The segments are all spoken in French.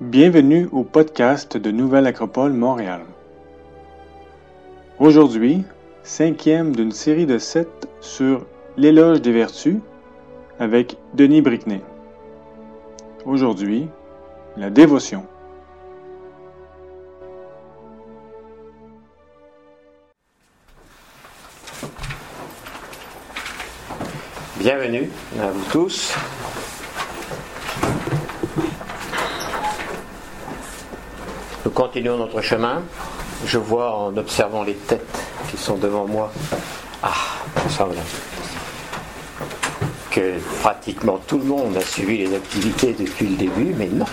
Bienvenue au podcast de Nouvelle Acropole Montréal. Aujourd'hui, cinquième d'une série de sept sur l'éloge des vertus avec Denis Brickney. Aujourd'hui, la dévotion. Bienvenue à vous tous. Nous continuons notre chemin. Je vois en observant les têtes qui sont devant moi, ah, semble que pratiquement tout le monde a suivi les activités depuis le début, mais non.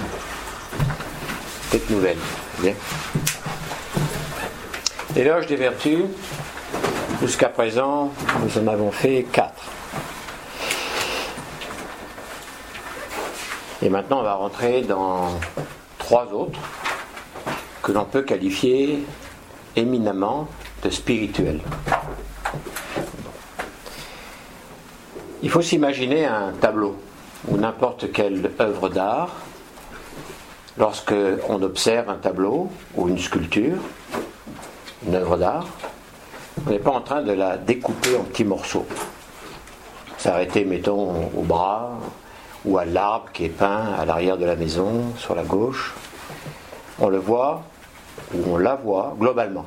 Tête nouvelle. Bien. L'éloge des vertus, jusqu'à présent, nous en avons fait quatre. Et maintenant, on va rentrer dans trois autres que l'on peut qualifier éminemment de spirituels. Il faut s'imaginer un tableau ou n'importe quelle œuvre d'art. Lorsque on observe un tableau ou une sculpture, une œuvre d'art, on n'est pas en train de la découper en petits morceaux. S'arrêter, mettons, au bras ou à l'arbre qui est peint à l'arrière de la maison, sur la gauche. On le voit ou on la voit globalement.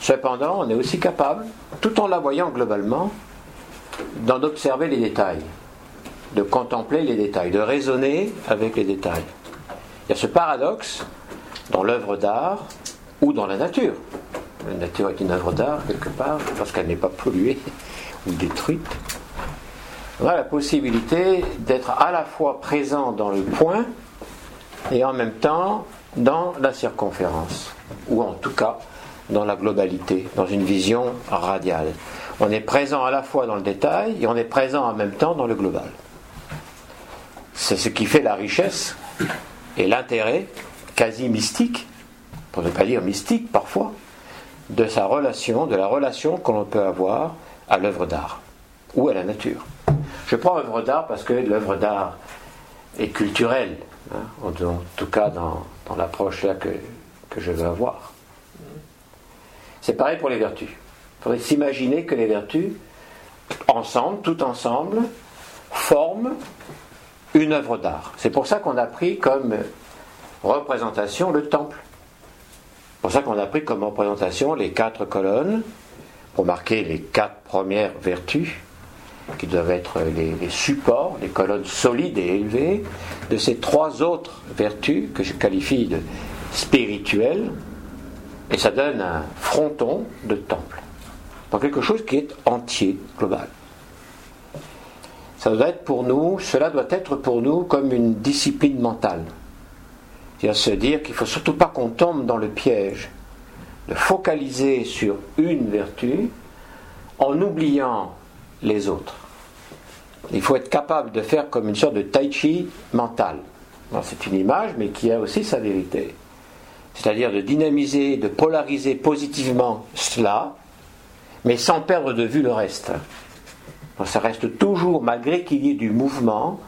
Cependant, on est aussi capable, tout en la voyant globalement, d'en observer les détails, de contempler les détails, de raisonner avec les détails. Il y a ce paradoxe dans l'œuvre d'art ou dans la nature. La nature est une œuvre d'art quelque part parce qu'elle n'est pas polluée ou détruite. On a la possibilité d'être à la fois présent dans le point et en même temps dans la circonférence, ou en tout cas dans la globalité, dans une vision radiale. On est présent à la fois dans le détail et on est présent en même temps dans le global. C'est ce qui fait la richesse et l'intérêt quasi mystique, pour ne pas dire mystique parfois, de sa relation, de la relation que l'on peut avoir à l'œuvre d'art ou à la nature. Je prends œuvre d'art parce que l'œuvre d'art est culturelle, hein, en tout cas dans, l'approche là que, que je veux avoir. C'est pareil pour les vertus. Il faudrait s'imaginer que les vertus, ensemble, tout ensemble, forment une œuvre d'art. C'est pour ça qu'on a pris comme représentation le temple. C'est pour ça qu'on a pris comme représentation les quatre colonnes pour marquer les quatre premières vertus qui doivent être les, supports, les colonnes solides et élevées de ces trois autres vertus que je qualifie de spirituelles, et ça donne un fronton de temple. Donc quelque chose qui est entier, global. Ça doit être pour nous, cela doit être pour nous comme une discipline mentale. C'est-à-dire se dire qu'il ne faut surtout pas qu'on tombe dans le piège de focaliser sur une vertu en oubliant les autres. Il faut être capable de faire comme une sorte de tai chi mental. C'est une image, mais qui a aussi sa vérité. C'est-à-dire de dynamiser, de polariser positivement cela, mais sans perdre de vue le reste. ça reste toujours, malgré qu'il y ait du mouvement,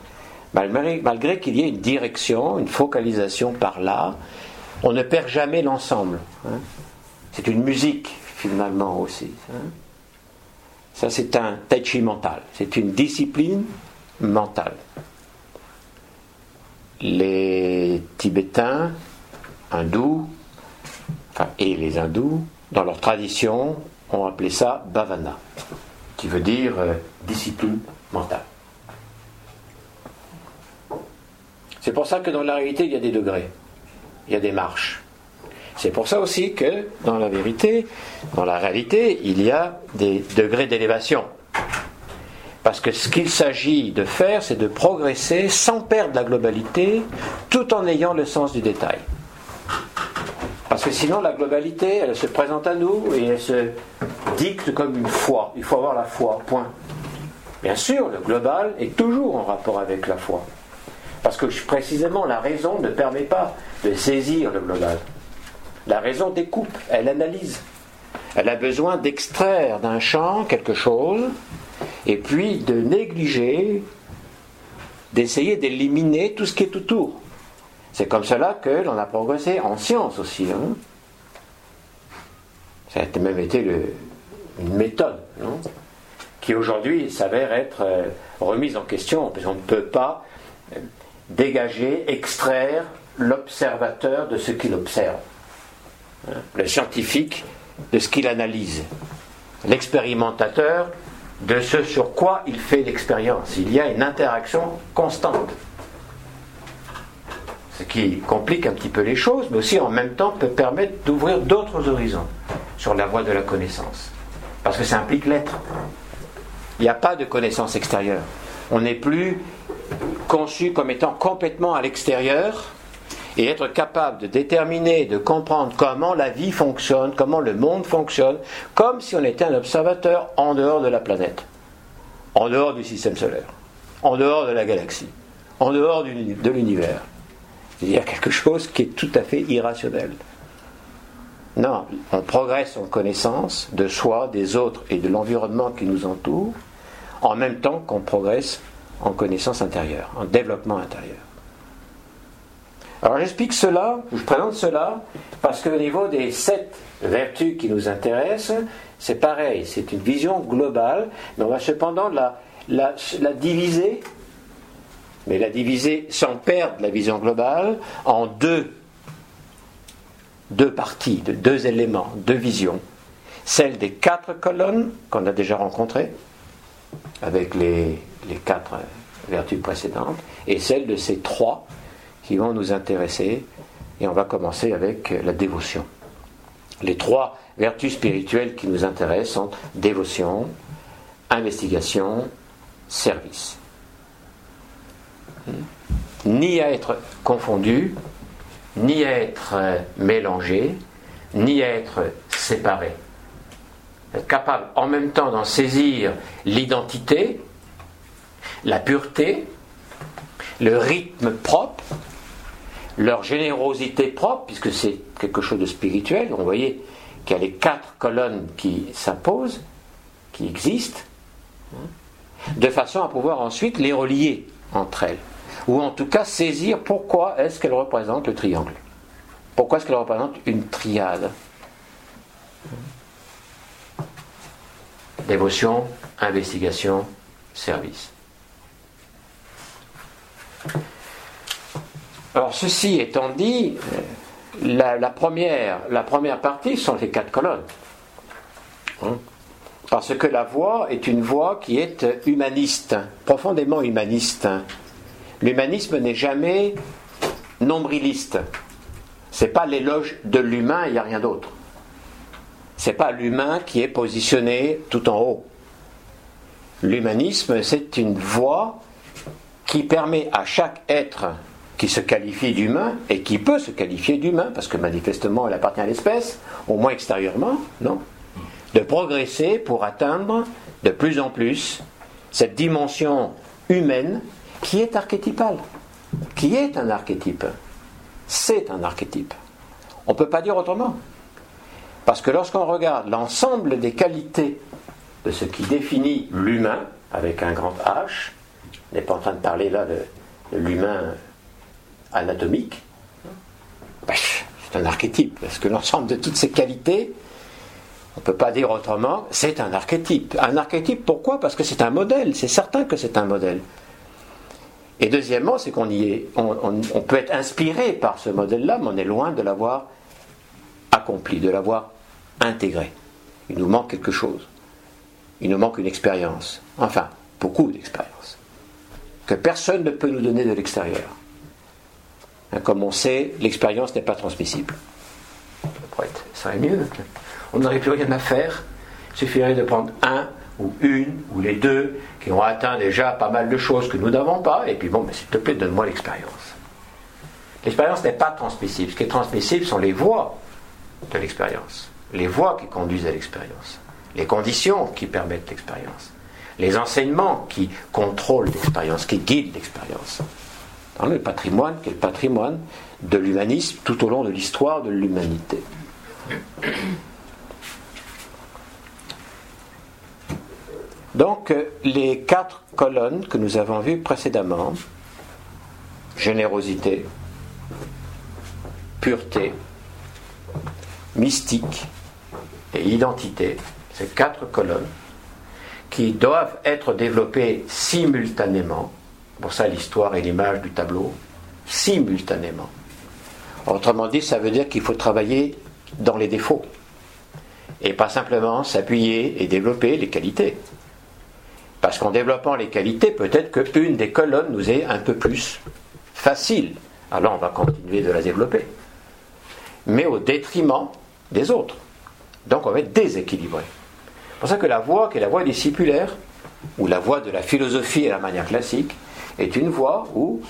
malgré, qu'il y ait une direction, une focalisation par là, on ne perd jamais l'ensemble. Hein. C'est une musique, finalement, aussi. Hein. Ça, c'est un tai chi mental. C'est une discipline mentale. Les Tibétains, hindous, enfin, et les hindous, dans leur tradition, ont appelé ça bhavana, qui veut dire euh, discipline mentale. C'est pour ça que dans la réalité, il y a des degrés, il y a des marches. C'est pour ça aussi que, dans la vérité, dans la réalité, il y a des degrés d'élévation. Parce que ce qu'il s'agit de faire, c'est de progresser sans perdre la globalité, tout en ayant le sens du détail. Parce que sinon, la globalité, elle se présente à nous et elle se dicte comme une foi. Il faut avoir la foi, point. Bien sûr, le global est toujours en rapport avec la foi. Parce que précisément, la raison ne permet pas de saisir le global. La raison découpe, elle analyse. Elle a besoin d'extraire d'un champ quelque chose et puis de négliger, d'essayer d'éliminer tout ce qui est autour. C'est comme cela que l'on a progressé en science aussi. Hein. Ça a même été une méthode qui aujourd'hui s'avère être euh, remise en question, parce qu'on ne peut pas euh, dégager, extraire l'observateur de ce qu'il observe. Le scientifique de ce qu'il analyse, l'expérimentateur de ce sur quoi il fait l'expérience. Il y a une interaction constante. Ce qui complique un petit peu les choses, mais aussi en même temps peut permettre d'ouvrir d'autres horizons sur la voie de la connaissance. Parce que ça implique l'être. Il n'y a pas de connaissance extérieure. On n'est plus conçu comme étant complètement à l'extérieur et être capable de déterminer, de comprendre comment la vie fonctionne, comment le monde fonctionne, comme si on était un observateur en dehors de la planète, en dehors du système solaire, en dehors de la galaxie, en dehors de l'univers. A quelque chose qui est tout à fait irrationnel. Non, on progresse en connaissance de soi, des autres et de l'environnement qui nous entoure, en même temps qu'on progresse en connaissance intérieure, en développement intérieur. Alors j'explique cela, je présente cela, parce qu'au niveau des sept vertus qui nous intéressent, c'est pareil, c'est une vision globale, mais on va cependant la, la, diviser, mais la diviser sans perdre la vision globale, en deux, deux parties, de deux éléments, deux visions. Celle des quatre colonnes qu'on a déjà rencontrées, avec les, les quatre vertus précédentes, et celle de ces trois vont nous intéresser. Et on va commencer avec la dévotion. Les trois vertus spirituelles qui nous intéressent sont dévotion, investigation, service. Ni à être confondu, ni à être mélangé, ni à être séparé. Capable en même temps d'en saisir l'identité, la pureté, le rythme propre, leur générosité propre, puisque c'est quelque chose de spirituel. Vous voyez qu'il y a les quatre colonnes qui s'imposent, qui existent, de façon à pouvoir ensuite les relier entre elles. Ou en tout cas saisir pourquoi est-ce qu'elles représentent le triangle. Pourquoi est-ce qu'elles représentent une triade Dévotion, investigation, service. Alors ceci étant dit, euh, la, première, partie sont les quatre colonnes. Hein. Parce que la voix est une voix qui est humaniste, profondément humaniste. L'humanisme n'est jamais nombriliste. C'est pas l'éloge de l'humain, il n'y a rien d'autre. C'est pas l'humain qui est positionné tout en haut. L'humanisme, c'est une voix qui permet à chaque être qui se qualifie d'humain et qui peut se qualifier d'humain, parce que manifestement elle appartient à l'espèce, au moins extérieurement, non? De progresser pour atteindre de plus en plus cette dimension humaine qui est archétypale, qui est un archétype. C'est un archétype. On ne peut pas dire autrement. Parce que lorsqu'on regarde l'ensemble des qualités de ce qui définit l'humain, avec un grand H, on n'est pas en train de parler là de l'humain anatomique, c'est un archétype, parce que l'ensemble de toutes ces qualités, on ne peut pas dire autrement, c'est un archétype. Un archétype, pourquoi? Parce que c'est un modèle, c'est certain que c'est un modèle. Et deuxièmement, c'est qu'on y est, on, peut être inspiré par ce modèle-là, mais on est loin de l'avoir accompli, de l'avoir intégré. Il nous manque quelque chose. Il nous manque une expérience. Enfin, beaucoup d'expériences. Que personne ne peut nous donner de l'extérieur. Hein, comme on sait, l'expérience n'est pas transmissible. Ça serait mieux. On n'aurait plus rien à faire. Il suffirait de prendre un ou une ou les deux qui ont atteint déjà pas mal de choses que nous n'avons pas, et puis bon, mais s'il te plaît, donne-moi l'expérience. L'expérience n'est pas transmissible. Ce qui est transmissible sont les voies de l'expérience, les voies qui conduisent à l'expérience, les conditions qui permettent l'expérience, les enseignements qui contrôlent l'expérience, qui guident l'expérience dans le patrimoine qui est le patrimoine de l'humanisme tout au long de l'histoire de l'humanité. Donc les quatre colonnes que nous avons vues précédemment, générosité, pureté, mystique et identité, ces quatre colonnes, qui doivent être développées simultanément. Pour ça, l'histoire et l'image du tableau, simultanément. Autrement dit, ça veut dire qu'il faut travailler dans les défauts et pas simplement s'appuyer et développer les qualités. Parce qu'en développant les qualités, peut-être qu'une des colonnes nous est un peu plus facile. Alors on va continuer de la développer. Mais au détriment des autres. Donc on va être déséquilibré. C'est pour ça que la voie qui est la voie discipulaire, ou la voie de la philosophie à la manière classique, est une voie où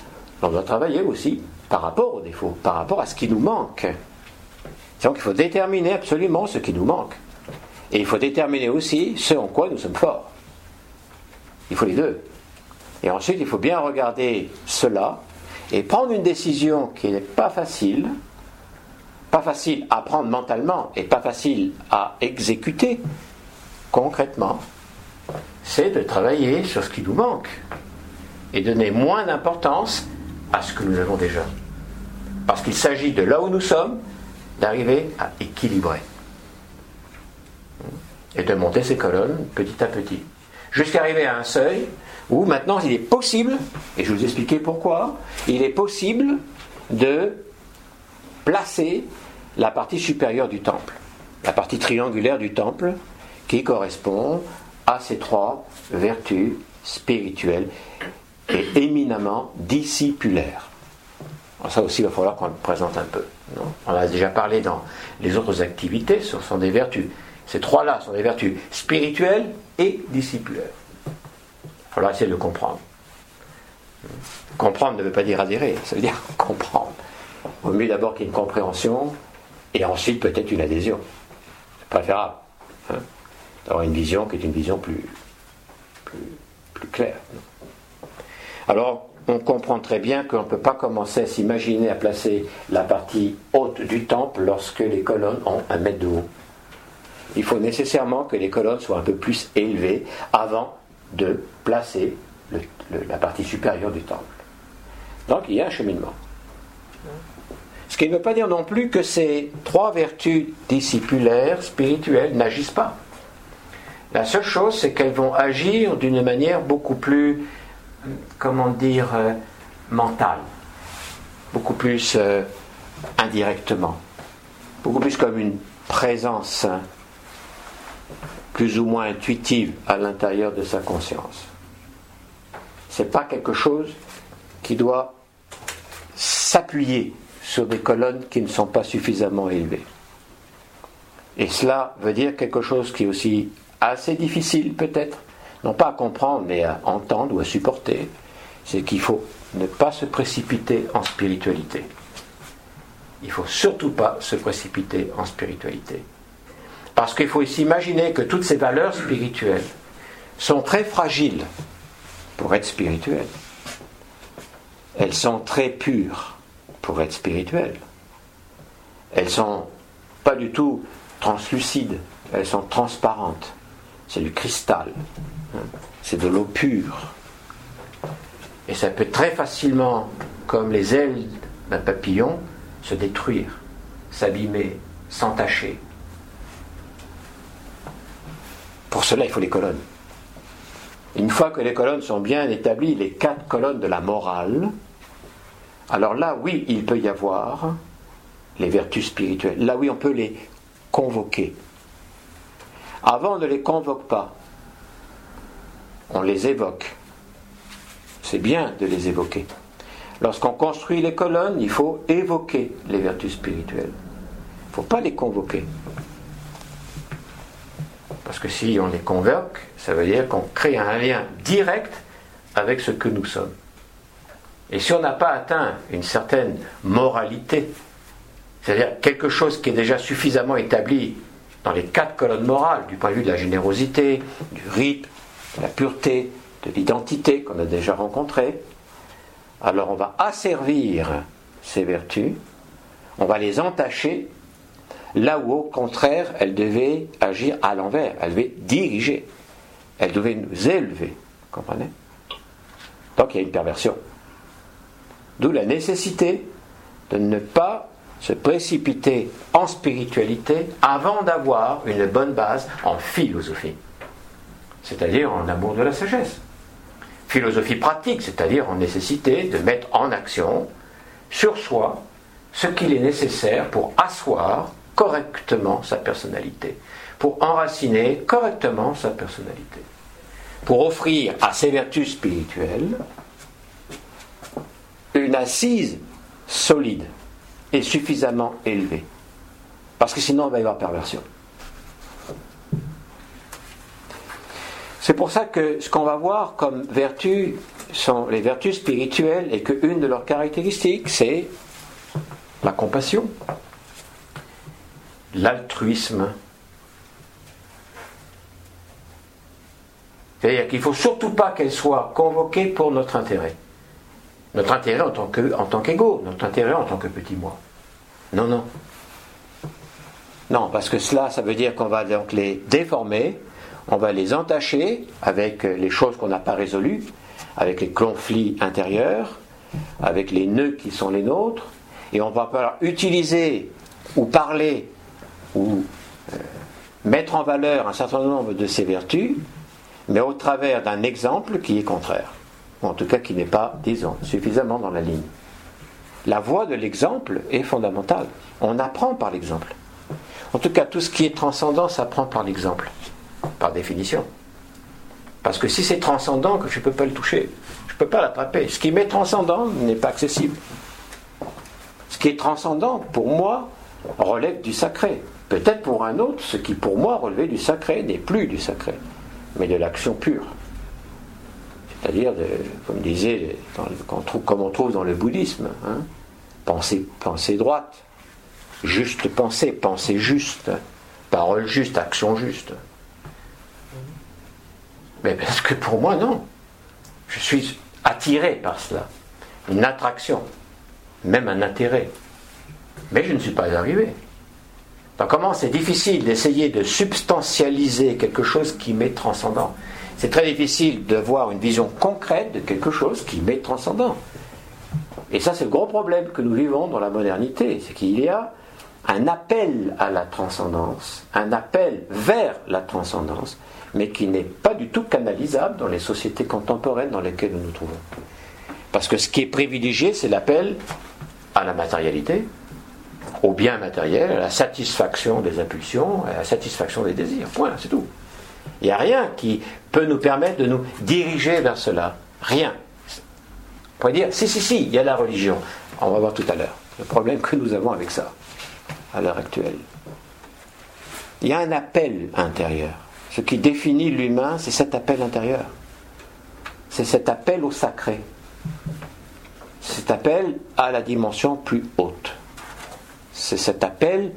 l'on doit travailler aussi par rapport aux défauts, par rapport à ce qui nous manque. Donc il faut déterminer absolument ce qui nous manque. Et il faut déterminer aussi ce en quoi nous sommes forts. Il faut les deux. Et ensuite, il faut bien regarder cela et prendre une décision qui n'est pas facile, pas facile à prendre mentalement et pas facile à exécuter concrètement, c'est de travailler sur ce qui nous manque et donner moins d'importance à ce que nous avons déjà. Parce qu'il s'agit de là où nous sommes, d'arriver à équilibrer et de monter ces colonnes petit à petit jusqu'à arriver à un seuil où maintenant il est possible, et je vous expliquer pourquoi, il est possible de placer la partie supérieure du temple, la partie triangulaire du temple qui correspond à ces trois vertus spirituelles et éminemment discipulaires. ça aussi, il va falloir qu'on le présente un peu. On a déjà parlé dans les autres activités, ce sont des vertus. Ces trois-là sont des vertus spirituelles et discipulaires. Il faudra essayer de le comprendre. Comprendre ne veut pas dire adhérer, ça veut dire comprendre. Vaut mieux d'abord qu'il y ait une compréhension et ensuite peut-être une adhésion. C'est préférable. Hein, d'avoir une vision qui est une vision plus, plus, plus claire. Alors, on comprend très bien qu'on ne peut pas commencer à s'imaginer à placer la partie haute du temple lorsque les colonnes ont un mètre de haut il faut nécessairement que les colonnes soient un peu plus élevées avant de placer la partie supérieure du temple. Donc il y a un cheminement. Ce qui ne veut pas dire non plus que ces trois vertus discipulaires, spirituelles, n'agissent pas. La seule chose, c'est qu'elles vont agir d'une manière beaucoup plus, comment dire, euh, mentale, beaucoup plus euh, indirectement, beaucoup plus comme une présence plus ou moins intuitive à l'intérieur de sa conscience. Ce n'est pas quelque chose qui doit s'appuyer sur des colonnes qui ne sont pas suffisamment élevées. Et cela veut dire quelque chose qui est aussi assez difficile peut-être, non pas à comprendre, mais à entendre ou à supporter, c'est qu'il faut ne pas se précipiter en spiritualité. Il ne faut surtout pas se précipiter en spiritualité. Parce qu'il faut s'imaginer que toutes ces valeurs spirituelles sont très fragiles pour être spirituelles. Elles sont très pures pour être spirituelles. Elles sont pas du tout translucides, elles sont transparentes. C'est du cristal. C'est de l'eau pure. Et ça peut très facilement, comme les ailes d'un papillon, se détruire, s'abîmer, s'entacher. Pour cela, il faut les colonnes. Une fois que les colonnes sont bien établies, les quatre colonnes de la morale, alors là, oui, il peut y avoir les vertus spirituelles. Là, oui, on peut les convoquer. Avant, on ne les convoque pas. On les évoque. C'est bien de les évoquer. Lorsqu'on construit les colonnes, il faut évoquer les vertus spirituelles. Il ne faut pas les convoquer. Parce que si on les convoque, ça veut dire qu'on crée un lien direct avec ce que nous sommes. Et si on n'a pas atteint une certaine moralité, c'est-à-dire quelque chose qui est déjà suffisamment établi dans les quatre colonnes morales, du point de vue de la générosité, du rite, la pureté, de l'identité qu'on a déjà rencontré, alors on va asservir ces vertus, on va les entacher là où au contraire elle devait agir à l'envers, elle devait diriger, elle devait nous élever, comprenez? Donc il y a une perversion. D'où la nécessité de ne pas se précipiter en spiritualité avant d'avoir une bonne base en philosophie, c'est-à-dire en amour de la sagesse. Philosophie pratique, c'est-à-dire en nécessité de mettre en action sur soi ce qu'il est nécessaire pour asseoir correctement sa personnalité, pour enraciner correctement sa personnalité, pour offrir à ses vertus spirituelles une assise solide est suffisamment élevé. Parce que sinon, il va y avoir perversion. C'est pour ça que ce qu'on va voir comme vertus sont les vertus spirituelles et qu'une de leurs caractéristiques, c'est la compassion, l'altruisme. C'est-à-dire qu'il ne faut surtout pas qu'elle soit convoquée pour notre intérêt. Notre intérêt en tant, que, en tant qu'égaux, notre intérêt en tant que petit moi. Non, non. Non, parce que cela, ça veut dire qu'on va donc les déformer, on va les entacher avec les choses qu'on n'a pas résolues, avec les conflits intérieurs, avec les nœuds qui sont les nôtres, et on va pouvoir utiliser ou parler ou euh, mettre en valeur un certain nombre de ces vertus, mais au travers d'un exemple qui est contraire ou en tout cas qui n'est pas, disons, suffisamment dans la ligne. La voie de l'exemple est fondamentale. On apprend par l'exemple. En tout cas, tout ce qui est transcendant s'apprend par l'exemple, par définition. Parce que si c'est transcendant, que je ne peux pas le toucher, je ne peux pas l'attraper. Ce qui m'est transcendant n'est pas accessible. Ce qui est transcendant, pour moi, relève du sacré. Peut-être pour un autre, ce qui pour moi relevait du sacré n'est plus du sacré, mais de l'action pure. C'est-à-dire, comme disait, comme on trouve dans le bouddhisme, hein, pensée, pensée droite, juste pensée, pensée juste, parole juste, action juste. Mais parce que pour moi, non. Je suis attiré par cela. Une attraction, même un intérêt. Mais je ne suis pas arrivé. Donc comment c'est difficile d'essayer de substantialiser quelque chose qui m'est transcendant c'est très difficile de voir une vision concrète de quelque chose qui m'est transcendant. Et ça, c'est le gros problème que nous vivons dans la modernité, c'est qu'il y a un appel à la transcendance, un appel vers la transcendance, mais qui n'est pas du tout canalisable dans les sociétés contemporaines dans lesquelles nous nous trouvons. Parce que ce qui est privilégié, c'est l'appel à la matérialité, au bien matériel, à la satisfaction des impulsions, à la satisfaction des désirs. Point, c'est tout. Il n'y a rien qui peut nous permettre de nous diriger vers cela. Rien. On pourrait dire, si, si, si, il y a la religion. On va voir tout à l'heure le problème que nous avons avec ça, à l'heure actuelle. Il y a un appel intérieur. Ce qui définit l'humain, c'est cet appel intérieur. C'est cet appel au sacré. Cet appel à la dimension plus haute. C'est cet appel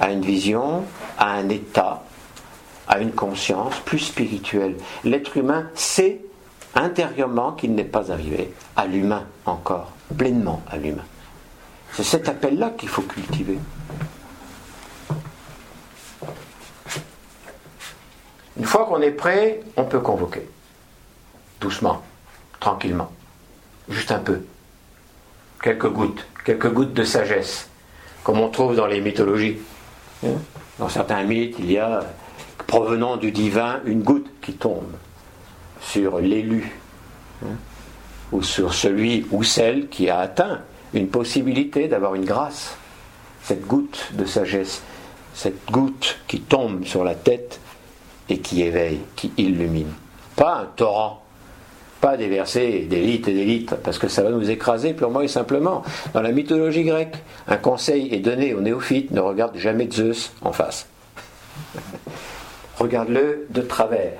à une vision, à un état, à une conscience plus spirituelle. L'être humain sait intérieurement qu'il n'est pas arrivé à l'humain encore, pleinement à l'humain. C'est cet appel-là qu'il faut cultiver. Une fois qu'on est prêt, on peut convoquer. Doucement, tranquillement. Juste un peu. Quelques gouttes, quelques gouttes de sagesse, comme on trouve dans les mythologies. Dans certains mythes, il y a provenant du divin, une goutte qui tombe sur l'élu, hein, ou sur celui ou celle qui a atteint une possibilité d'avoir une grâce. Cette goutte de sagesse, cette goutte qui tombe sur la tête et qui éveille, qui illumine. Pas un torrent, pas des versets d'élite et d'élite, parce que ça va nous écraser purement et simplement. Dans la mythologie grecque, un conseil est donné aux néophytes, ne regarde jamais Zeus en face. Regarde-le de travers.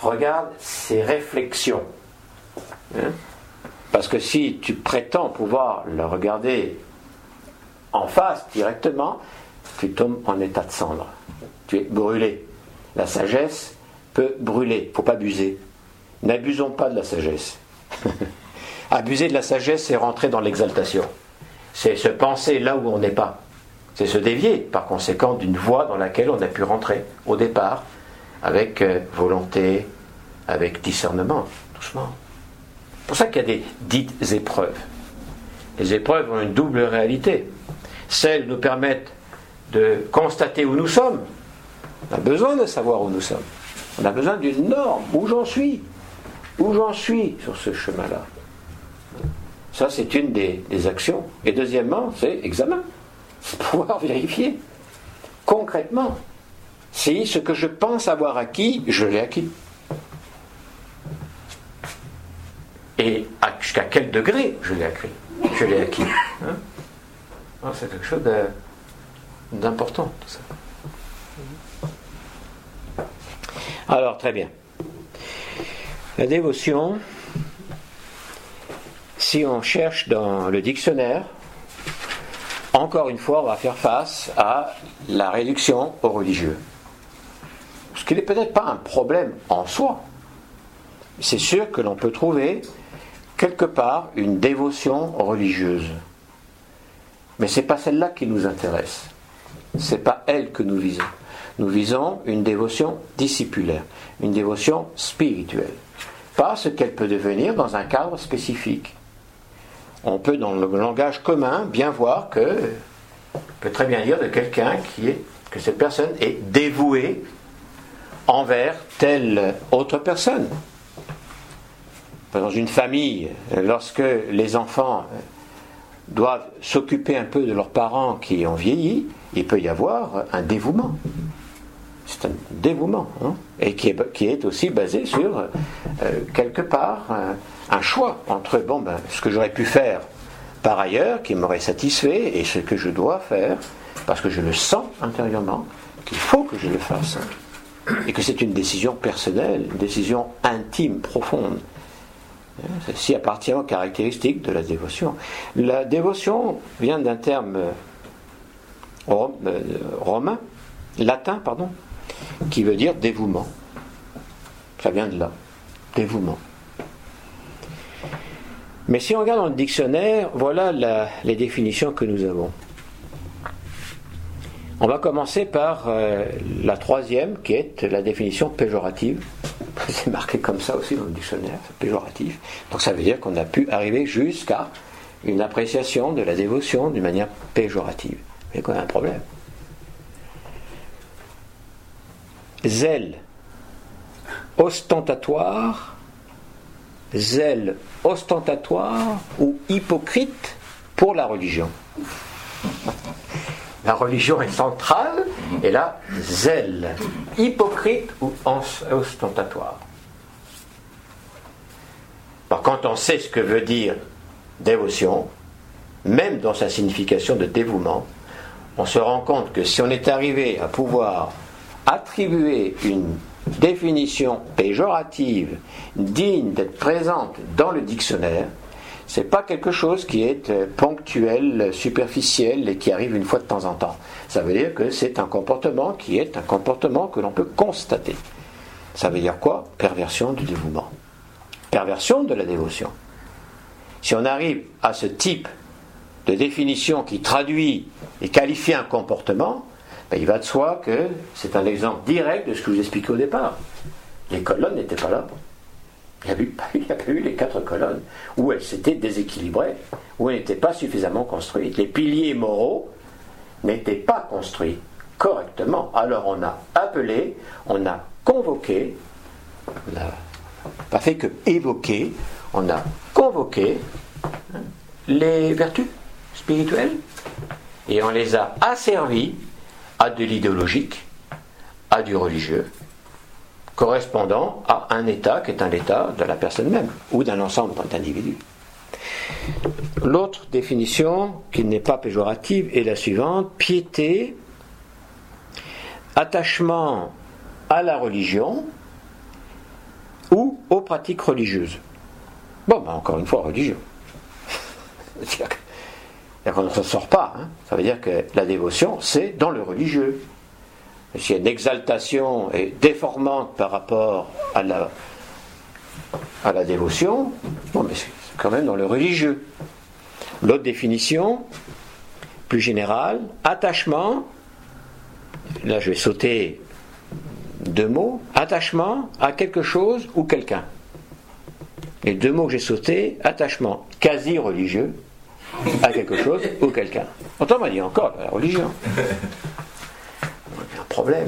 Regarde ses réflexions. Hein? Parce que si tu prétends pouvoir le regarder en face directement, tu tombes en état de cendre. Tu es brûlé. La sagesse peut brûler. Il ne faut pas abuser. N'abusons pas de la sagesse. Abuser de la sagesse, c'est rentrer dans l'exaltation. C'est se penser là où on n'est pas. C'est se dévier, par conséquent, d'une voie dans laquelle on a pu rentrer au départ, avec euh, volonté, avec discernement, doucement. C'est pour ça qu'il y a des dites épreuves. Les épreuves ont une double réalité. celles nous permettent de constater où nous sommes. On a besoin de savoir où nous sommes. On a besoin d'une norme, où j'en suis, où j'en suis sur ce chemin-là? Ça, c'est une des, actions. Et deuxièmement, c'est examen. Pouvoir vérifier concrètement si ce que je pense avoir acquis, je l'ai acquis. Et jusqu'à quel degré je l'ai acquis? Je l'ai acquis. Hein? Ah, c'est quelque chose d'important, tout ça. Alors, très bien. La dévotion, si on cherche dans le dictionnaire, encore une fois, on va faire face à la réduction au religieux. Ce qui n'est peut-être pas un problème en soi. C'est sûr que l'on peut trouver quelque part une dévotion religieuse. Mais ce n'est pas celle-là qui nous intéresse. Ce n'est pas elle que nous visons. Nous visons une dévotion discipulaire, une dévotion spirituelle. Pas ce qu'elle peut devenir dans un cadre spécifique. On peut, dans le langage commun, bien voir que, on peut très bien dire de quelqu'un qui est, que cette personne est dévouée envers telle autre personne. Dans une famille, lorsque les enfants doivent s'occuper un peu de leurs parents qui ont vieilli, il peut y avoir un dévouement. C'est un dévouement, hein, et qui est, qui est, aussi basé sur, euh, quelque part, un, choix entre bon, ben, ce que j'aurais pu faire par ailleurs, qui m'aurait satisfait, et ce que je dois faire, parce que je le sens intérieurement, qu'il faut que je le fasse et que c'est une décision personnelle, une décision intime, profonde. Ceci appartient aux caractéristiques de la dévotion. La dévotion vient d'un terme euh, euh, romain, latin, pardon, qui veut dire dévouement. Ça vient de là, dévouement. Mais si on regarde dans le dictionnaire, voilà les définitions que nous avons. On va commencer par euh, la troisième, qui est la définition péjorative. C'est marqué comme ça aussi dans le dictionnaire, péjoratif. Donc ça veut dire qu'on a pu arriver jusqu'à une appréciation de la dévotion d'une manière péjorative. Mais quoi, un problème. Zèle ostentatoire, zèle ostentatoire ou hypocrite pour la religion. La religion est centrale, et là, zèle, hypocrite ou ostentatoire. quand on sait ce que veut dire dévotion, même dans sa signification de dévouement, on se rend compte que si on est arrivé à pouvoir attribuer une définition péjorative digne d'être présente dans le dictionnaire, c'est pas quelque chose qui est euh, ponctuel, superficiel et qui arrive une fois de temps en temps. Ça veut dire que c'est un comportement qui est un comportement que l'on peut constater. Ça veut dire quoi? Perversion du dévouement. Perversion de la dévotion. Si on arrive à ce type de définition qui traduit et qualifie un comportement, ben, il va de soi que c'est un exemple direct de ce que je vous expliquais au départ. Les colonnes n'étaient pas là. Il n'y a, pas eu les quatre colonnes, où elles s'étaient déséquilibrées, où elles n'étaient pas suffisamment construites. Les piliers moraux n'étaient pas construits correctement. Alors on a appelé, on a convoqué, on n'a pas fait que évoquer, on a convoqué hein, les vertus spirituelles et on les a asservis à de l'idéologique, à du religieux, correspondant à un état qui est un état de la personne même ou d'un ensemble d'individus. L'autre définition, qui n'est pas péjorative, est la suivante piété, attachement à la religion ou aux pratiques religieuses. Bon, ben encore une fois, religion. On ne s'en sort pas. Hein. Ça veut dire que la dévotion, c'est dans le religieux s'il y a une exaltation et déformante par rapport à la, à la dévotion, bon, mais c'est quand même dans le religieux. L'autre définition, plus générale, attachement, là je vais sauter deux mots, attachement à quelque chose ou quelqu'un. Les deux mots que j'ai sautés, attachement quasi religieux à quelque chose ou quelqu'un. Autrement dit encore, la religion. Il y a un problème.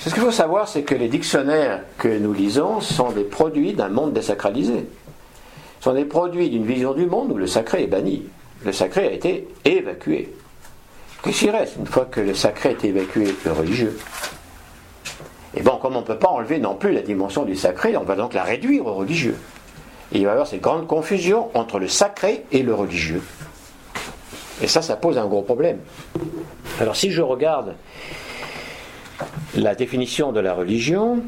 Ce qu'il faut savoir, c'est que les dictionnaires que nous lisons sont des produits d'un monde désacralisé. Ce sont des produits d'une vision du monde où le sacré est banni. Le sacré a été évacué. Qu'est-ce qu'il reste une fois que le sacré est évacué Le religieux? Et bon, comme on ne peut pas enlever non plus la dimension du sacré, on va donc la réduire au religieux. Il va y avoir cette grande confusion entre le sacré et le religieux. Et ça, ça pose un gros problème. Alors si je regarde la définition de la religion,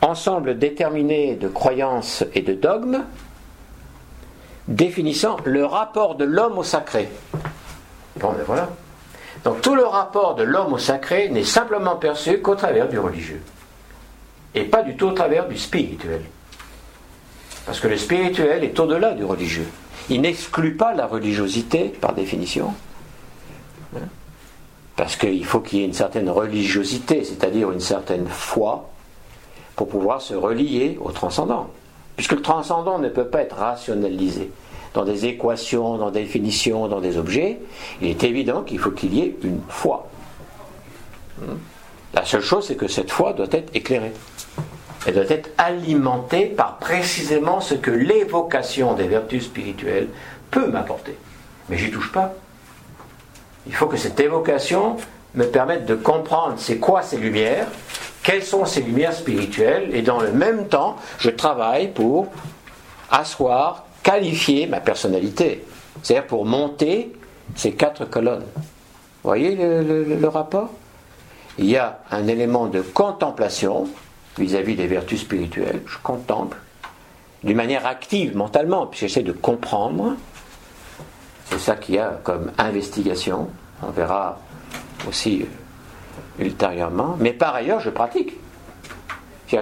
ensemble déterminé de croyances et de dogmes, définissant le rapport de l'homme au sacré. Bon, ben voilà. Donc tout le rapport de l'homme au sacré n'est simplement perçu qu'au travers du religieux. Et pas du tout au travers du spirituel. Parce que le spirituel est au-delà du religieux. Il n'exclut pas la religiosité, par définition. Hein. Parce qu'il faut qu'il y ait une certaine religiosité, c'est-à-dire une certaine foi, pour pouvoir se relier au transcendant. Puisque le transcendant ne peut pas être rationalisé dans des équations, dans des définitions, dans des objets, il est évident qu'il faut qu'il y ait une foi. Hmm. La seule chose, c'est que cette foi doit être éclairée. Elle doit être alimentée par précisément ce que l'évocation des vertus spirituelles peut m'apporter. Mais j'y touche pas. Il faut que cette évocation me permette de comprendre c'est quoi ces lumières, quelles sont ces lumières spirituelles, et dans le même temps, je travaille pour asseoir, qualifier ma personnalité. C'est-à-dire pour monter ces quatre colonnes. Vous voyez le, rapport? Il y a un élément de contemplation vis-à-vis des vertus spirituelles. Je contemple d'une manière active mentalement, puis j'essaie de comprendre. C'est ça qu'il y a comme investigation. On verra aussi euh, ultérieurement. Mais par ailleurs, je pratique.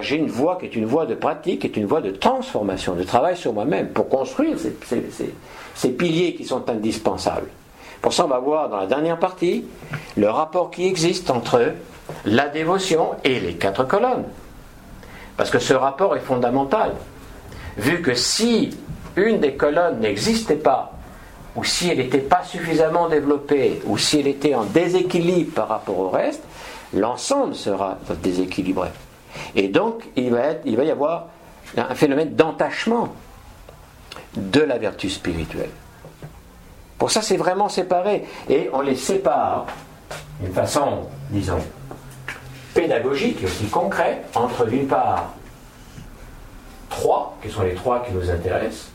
J'ai une voie qui est une voie de pratique, qui est une voie de transformation, de travail sur moi-même, pour construire ces, piliers qui sont indispensables. Pour ça, on va voir dans la dernière partie le rapport qui existe entre la dévotion et les quatre colonnes. Parce que ce rapport est fondamental. Vu que si une des colonnes n'existait pas, ou si elle n'était pas suffisamment développée, ou si elle était en déséquilibre par rapport au reste, l'ensemble sera déséquilibré. Et donc, il va, y avoir un phénomène d'entachement de la vertu spirituelle. Pour ça, c'est vraiment séparé. Et on les sépare d'une façon, disons, pédagogique et aussi concrète entre, d'une part, trois, qui sont les trois qui nous intéressent,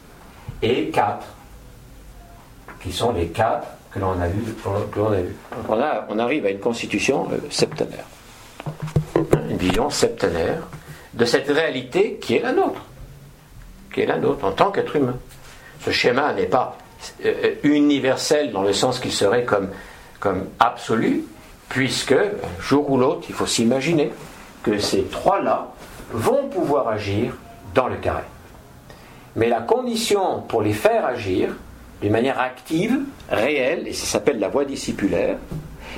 et quatre, qui sont les quatre que l'on a vus. On, on arrive à une constitution euh, septenaire une vision septenaire de cette réalité qui est la nôtre, qui est la nôtre en tant qu'être humain. Ce schéma n'est pas euh, universel dans le sens qu'il serait comme, comme absolu, puisque jour ou l'autre, il faut s'imaginer que ces trois-là vont pouvoir agir dans le carré. Mais la condition pour les faire agir d'une manière active, réelle, et ça s'appelle la voie discipulaire,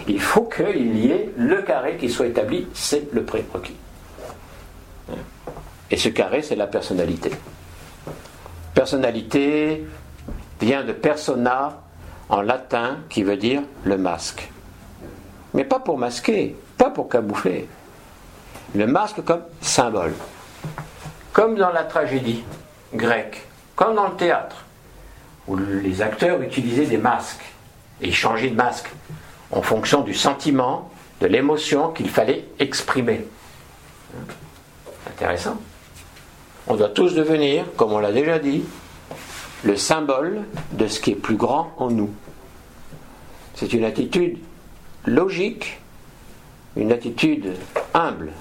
il faut qu'il y ait le carré qui soit établi, c'est le prérequis. Et ce carré, c'est la personnalité. Personnalité vient de persona en latin qui veut dire le masque. Mais pas pour masquer, pas pour camoufler. Le masque comme symbole. Comme dans la tragédie grecque, comme dans le théâtre, où les acteurs utilisaient des masques et changeaient de masque en fonction du sentiment, de l'émotion qu'il fallait exprimer. Intéressant. On doit tous devenir, comme on l'a déjà dit, le symbole de ce qui est plus grand en nous. C'est une attitude logique, une attitude humble.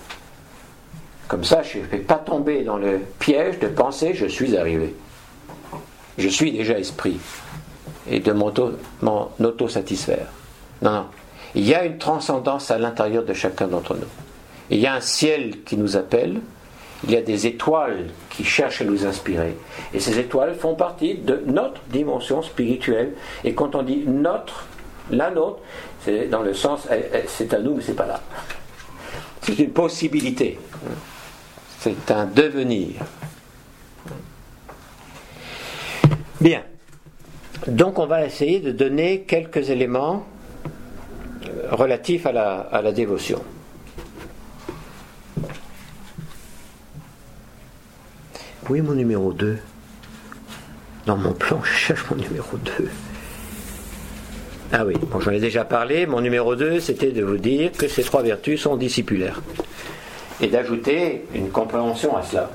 Comme ça, je ne fais pas tomber dans le piège de penser je suis arrivé. Je suis déjà esprit. Et de m'auto-satisfaire. Non, non. Il y a une transcendance à l'intérieur de chacun d'entre nous. Il y a un ciel qui nous appelle, il y a des étoiles qui cherchent à nous inspirer. Et ces étoiles font partie de notre dimension spirituelle. Et quand on dit notre, la nôtre, c'est dans le sens, eh, eh, c'est à nous, mais c'est pas là. C'est une possibilité. C'est un devenir. Bien. Donc on va essayer de donner quelques éléments euh, relatifs à la, à la dévotion. Oui, mon numéro 2 Dans mon plan, je cherche mon numéro 2. Ah oui, bon, j'en ai déjà parlé. Mon numéro 2, c'était de vous dire que ces trois vertus sont discipulaires. Et d'ajouter une compréhension à cela.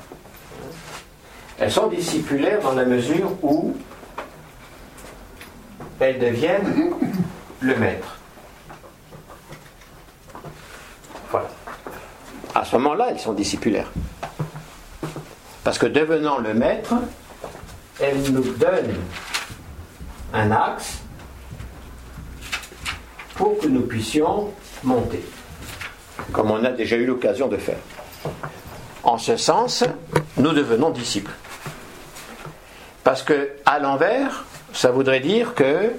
Elles sont discipulaires dans la mesure où elles deviennent le maître. Voilà. À ce moment-là, elles sont discipulaires. Parce que devenant le maître, elles nous donnent un axe pour que nous puissions monter, comme on a déjà eu l'occasion de faire. En ce sens, nous devenons disciples. Parce que, à l'envers, ça voudrait dire que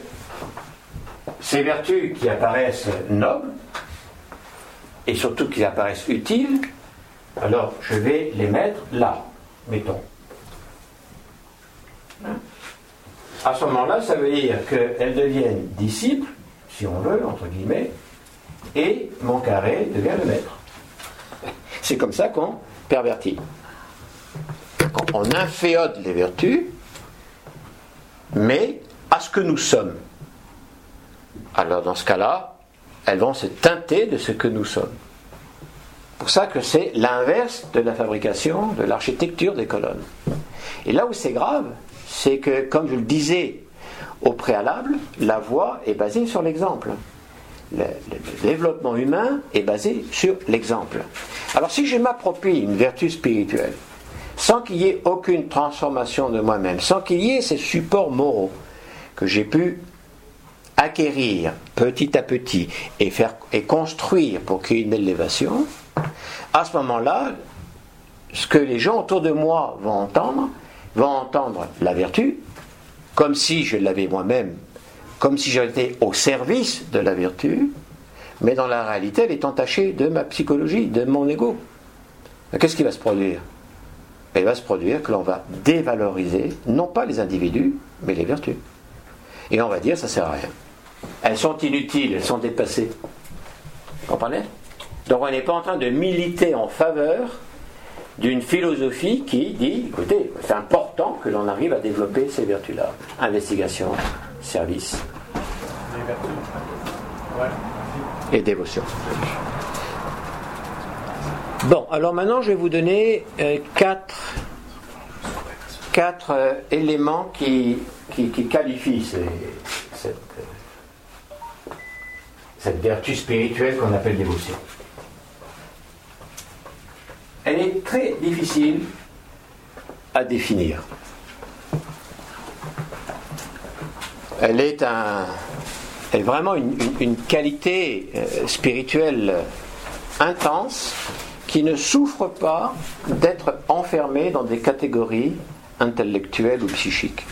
ces vertus qui apparaissent nobles, et surtout qui apparaissent utiles, alors je vais les mettre là, mettons. À ce moment-là, ça veut dire qu'elles deviennent disciples, si on veut, entre guillemets, et mon carré devient le maître. C'est comme ça qu'on pervertit. On inféode les vertus, mais à ce que nous sommes. Alors dans ce cas-là, elles vont se teinter de ce que nous sommes. Pour ça que c'est l'inverse de la fabrication, de l'architecture des colonnes. Et là où c'est grave, c'est que, comme je le disais au préalable, la voie est basée sur l'exemple. Le, développement humain est basé sur l'exemple. Alors si je m'approprie une vertu spirituelle, sans qu'il y ait aucune transformation de moi-même, sans qu'il y ait ces supports moraux que j'ai pu acquérir petit à petit et, faire, et construire pour qu'il y ait une élévation, à ce moment-là, ce que les gens autour de moi vont entendre, vont entendre la vertu, comme si je l'avais moi-même, comme si j'étais au service de la vertu, mais dans la réalité, elle est entachée de ma psychologie, de mon ego. Qu'est-ce qui va se produire? Il va se produire que l'on va dévaloriser, non pas les individus, mais les vertus. Et on va dire, ça sert à rien. Elles sont inutiles, elles sont dépassées. Vous comprenez? Donc on n'est pas en train de militer en faveur d'une philosophie qui dit, écoutez, c'est important que l'on arrive à développer ces vertus-là. Investigation, service. Et dévotion. Bon, alors maintenant je vais vous donner euh, quatre, quatre euh, éléments qui, qualifient cette, cette vertu spirituelle qu'on appelle dévotion. Elle est très difficile à définir. Elle est, vraiment une, qualité euh, spirituelle intense qui ne souffre pas d'être enfermé dans des catégories intellectuelles ou psychiques.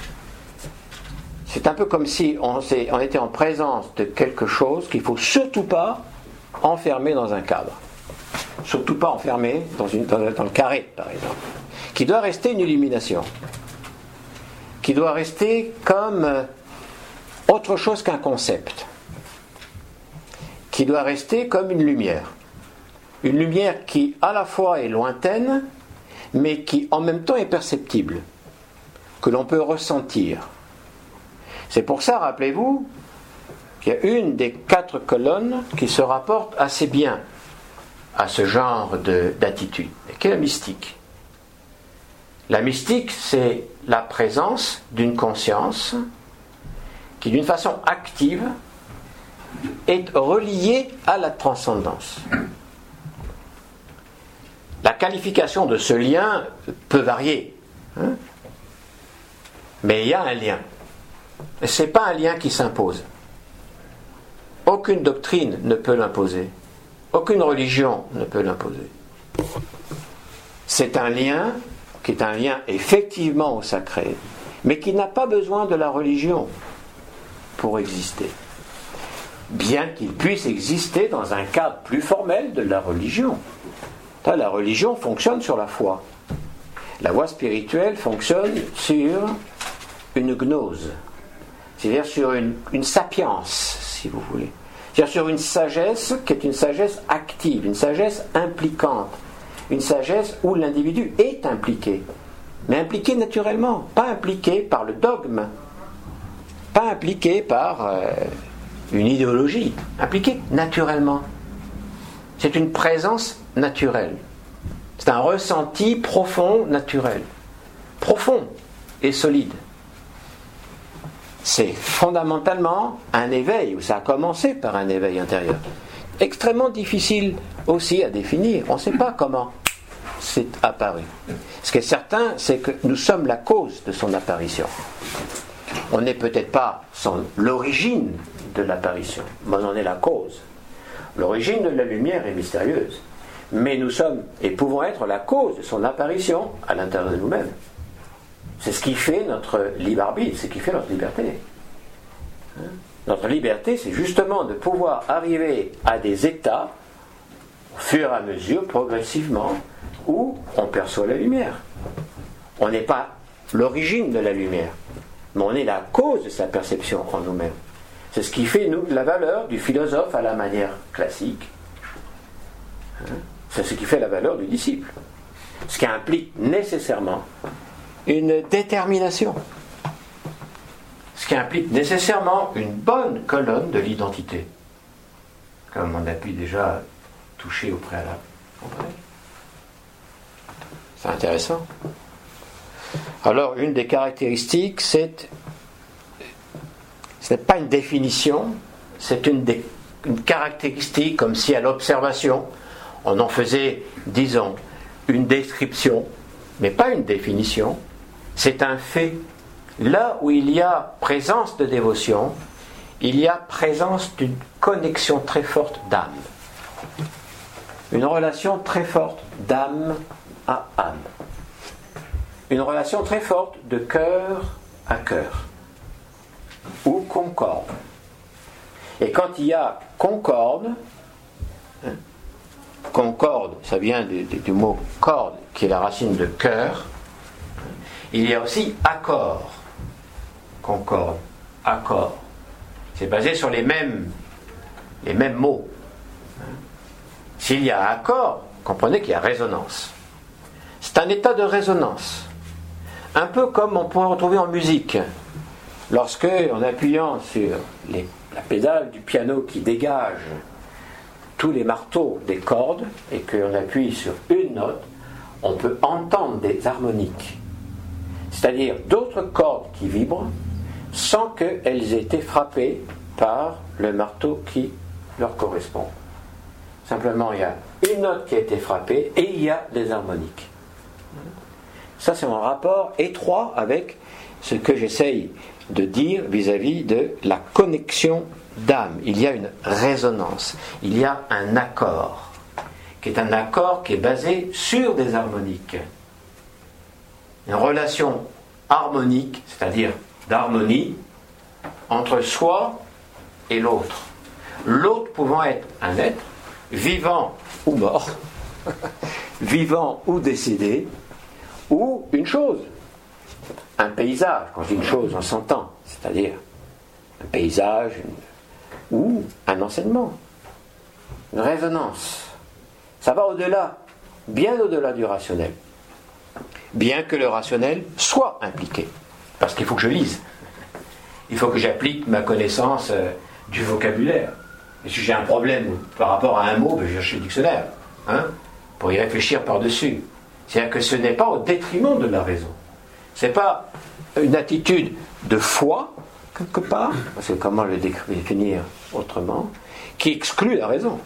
C'est un peu comme si on, était en présence de quelque chose qu'il ne faut surtout pas enfermer dans un cadre. Surtout pas enfermer dans, une, dans, dans le carré, par exemple. Qui doit rester une illumination. Qui doit rester comme euh, autre chose qu'un concept. Qui doit rester comme une lumière une lumière qui à la fois est lointaine, mais qui en même temps est perceptible, que l'on peut ressentir. C'est pour ça, rappelez-vous, qu'il y a une des quatre colonnes qui se rapporte assez bien à ce genre d'attitude, qui est la mystique? La mystique, c'est la présence d'une conscience qui, d'une façon active, est reliée à la transcendance. La qualification de ce lien peut varier. Hein Mais il y a un lien. Ce n'est pas un lien qui s'impose. Aucune doctrine ne peut l'imposer. Aucune religion ne peut l'imposer. C'est un lien qui est un lien effectivement au sacré, mais qui n'a pas besoin de la religion pour exister. Bien qu'il puisse exister dans un cadre plus formel de la religion la religion fonctionne sur la foi. La voie spirituelle fonctionne sur une gnose, c'est-à-dire sur une, une sapience, si vous voulez. C'est-à-dire sur une sagesse qui est une sagesse active, une sagesse impliquante, une sagesse où l'individu est impliqué, mais impliqué naturellement, pas impliqué par le dogme, pas impliqué par euh, une idéologie, impliqué naturellement. C'est une présence naturelle. C'est un ressenti profond, naturel. Profond et solide. C'est fondamentalement un éveil, ou ça a commencé par un éveil intérieur. Extrêmement difficile aussi à définir. On ne sait pas comment c'est apparu. Ce qui est certain, c'est que nous sommes la cause de son apparition. On n'est peut-être pas l'origine de l'apparition, mais on est la cause. L'origine de la lumière est mystérieuse, mais nous sommes et pouvons être la cause de son apparition à l'intérieur de nous-mêmes. C'est ce qui fait notre libre c'est ce qui fait notre liberté. Hein? Notre liberté, c'est justement de pouvoir arriver à des états, au fur et à mesure, progressivement, où on perçoit la lumière. On n'est pas l'origine de la lumière, mais on est la cause de sa perception en nous-mêmes. C'est ce qui fait nous, la valeur du philosophe à la manière classique. Hein? C'est ce qui fait la valeur du disciple. Ce qui implique nécessairement une détermination. Ce qui implique nécessairement une bonne colonne de l'identité. Comme on a pu déjà toucher au préalable. C'est intéressant. Alors, une des caractéristiques, c'est. Ce n'est pas une définition, c'est une, une caractéristique, comme si à l'observation, on en faisait, disons, une description, mais pas une définition, c'est un fait. Là où il y a présence de dévotion, il y a présence d'une connexion très forte d'âme. Une relation très forte d'âme à âme. Une relation très forte de cœur à cœur. Ou concorde. Et quand il y a concorde, hein, concorde, ça vient du, du mot corde, qui est la racine de cœur, il y a aussi accord. Concorde, accord. C'est basé sur les mêmes, les mêmes mots. S'il y a accord, comprenez qu'il y a résonance. C'est un état de résonance. Un peu comme on pourrait retrouver en musique. Lorsque, en appuyant sur la pédale du piano qui dégage tous les marteaux des cordes et qu'on appuie sur une note, on peut entendre des harmoniques c'est-à-dire d'autres cordes qui vibrent sans qu'elles aient été frappées par le marteau qui leur correspond. Simplement, il y a une note qui a été frappée et il y a des harmoniques. Ça, c'est mon rapport étroit avec ce que j'essaye de dire vis-à-vis de la connexion d'âme. Il y a une résonance, il y a un accord, qui est un accord qui est basé sur des harmoniques une relation harmonique, c'est-à-dire d'harmonie, entre soi et l'autre. L'autre pouvant être un être vivant ou mort, vivant ou décédé, ou une chose, un paysage, quand je dis une chose, on s'entend, c'est-à-dire un paysage ou un enseignement, une résonance. Ça va au-delà, bien au-delà du rationnel bien que le rationnel soit impliqué. Parce qu'il faut que je lise. Il faut que j'applique ma connaissance euh, du vocabulaire. Et si j'ai un problème par rapport à un mot, ben, je cherche le dictionnaire, hein, pour y réfléchir par-dessus. C'est-à-dire que ce n'est pas au détriment de la raison. Ce n'est pas une attitude de foi, quelque part, parce que comment le définir autrement, qui exclut la raison.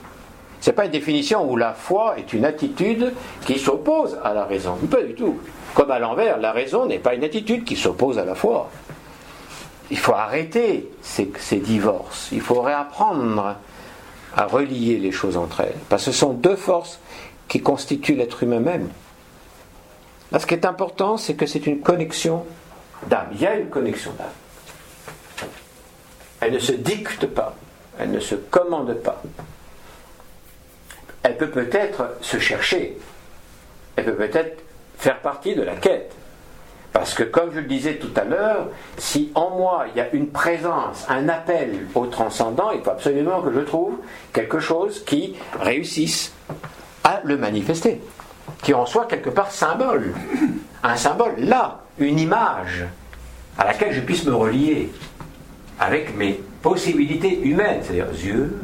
Ce n'est pas une définition où la foi est une attitude qui s'oppose à la raison. Pas du tout. Comme à l'envers, la raison n'est pas une attitude qui s'oppose à la foi. Il faut arrêter ces, ces, divorces. Il faut réapprendre à relier les choses entre elles. Parce que ce sont deux forces qui constituent l'être humain même. Là, ce qui est important, c'est que c'est une connexion d'âme. Il y a une connexion d'âme. Elle ne se dicte pas. Elle ne se commande pas elle peut peut-être se chercher, elle peut peut-être faire partie de la quête, Parce que comme je le disais tout à l'heure, si en moi il y a une présence, un appel au transcendant, il faut absolument que je trouve quelque chose qui réussisse à le manifester, qui en soit quelque part symbole. Un symbole, là, une image à laquelle je puisse me relier avec mes possibilités humaines, c'est-à-dire yeux,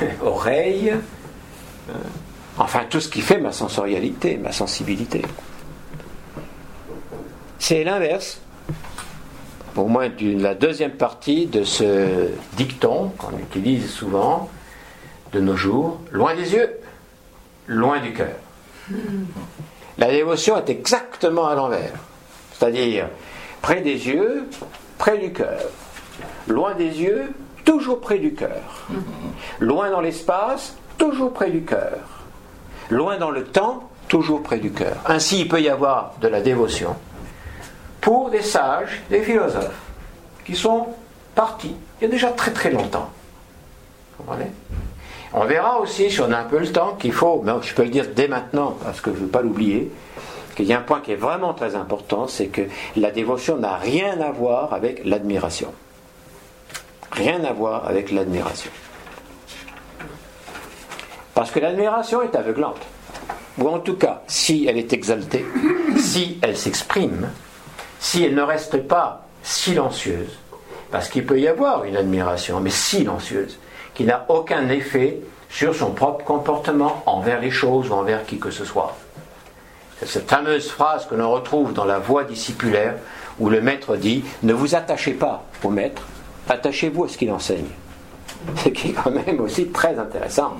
oreilles, enfin tout ce qui fait ma sensorialité, ma sensibilité. C'est l'inverse, au moins la deuxième partie de ce dicton qu'on utilise souvent de nos jours, loin des yeux, loin du cœur. La dévotion est exactement à l'envers, c'est-à-dire près des yeux, près du cœur. Loin des yeux, toujours près du cœur. Loin dans l'espace, toujours près du cœur. Loin dans le temps, toujours près du cœur. Ainsi, il peut y avoir de la dévotion pour des sages, des philosophes, qui sont partis il y a déjà très très longtemps. Vous comprenez? On verra aussi, si on a un peu le temps, qu'il faut, mais je peux le dire dès maintenant, parce que je ne veux pas l'oublier, qu'il y a un point qui est vraiment très important, c'est que la dévotion n'a rien à voir avec l'admiration. Rien à voir avec l'admiration. Parce que l'admiration est aveuglante. Ou en tout cas, si elle est exaltée, si elle s'exprime, si elle ne reste pas silencieuse, parce qu'il peut y avoir une admiration, mais silencieuse, qui n'a aucun effet sur son propre comportement envers les choses ou envers qui que ce soit. C'est cette fameuse phrase que l'on retrouve dans la voie discipulaire où le maître dit Ne vous attachez pas au maître, attachez-vous à ce qu'il enseigne. Ce qui est quand même aussi très intéressant.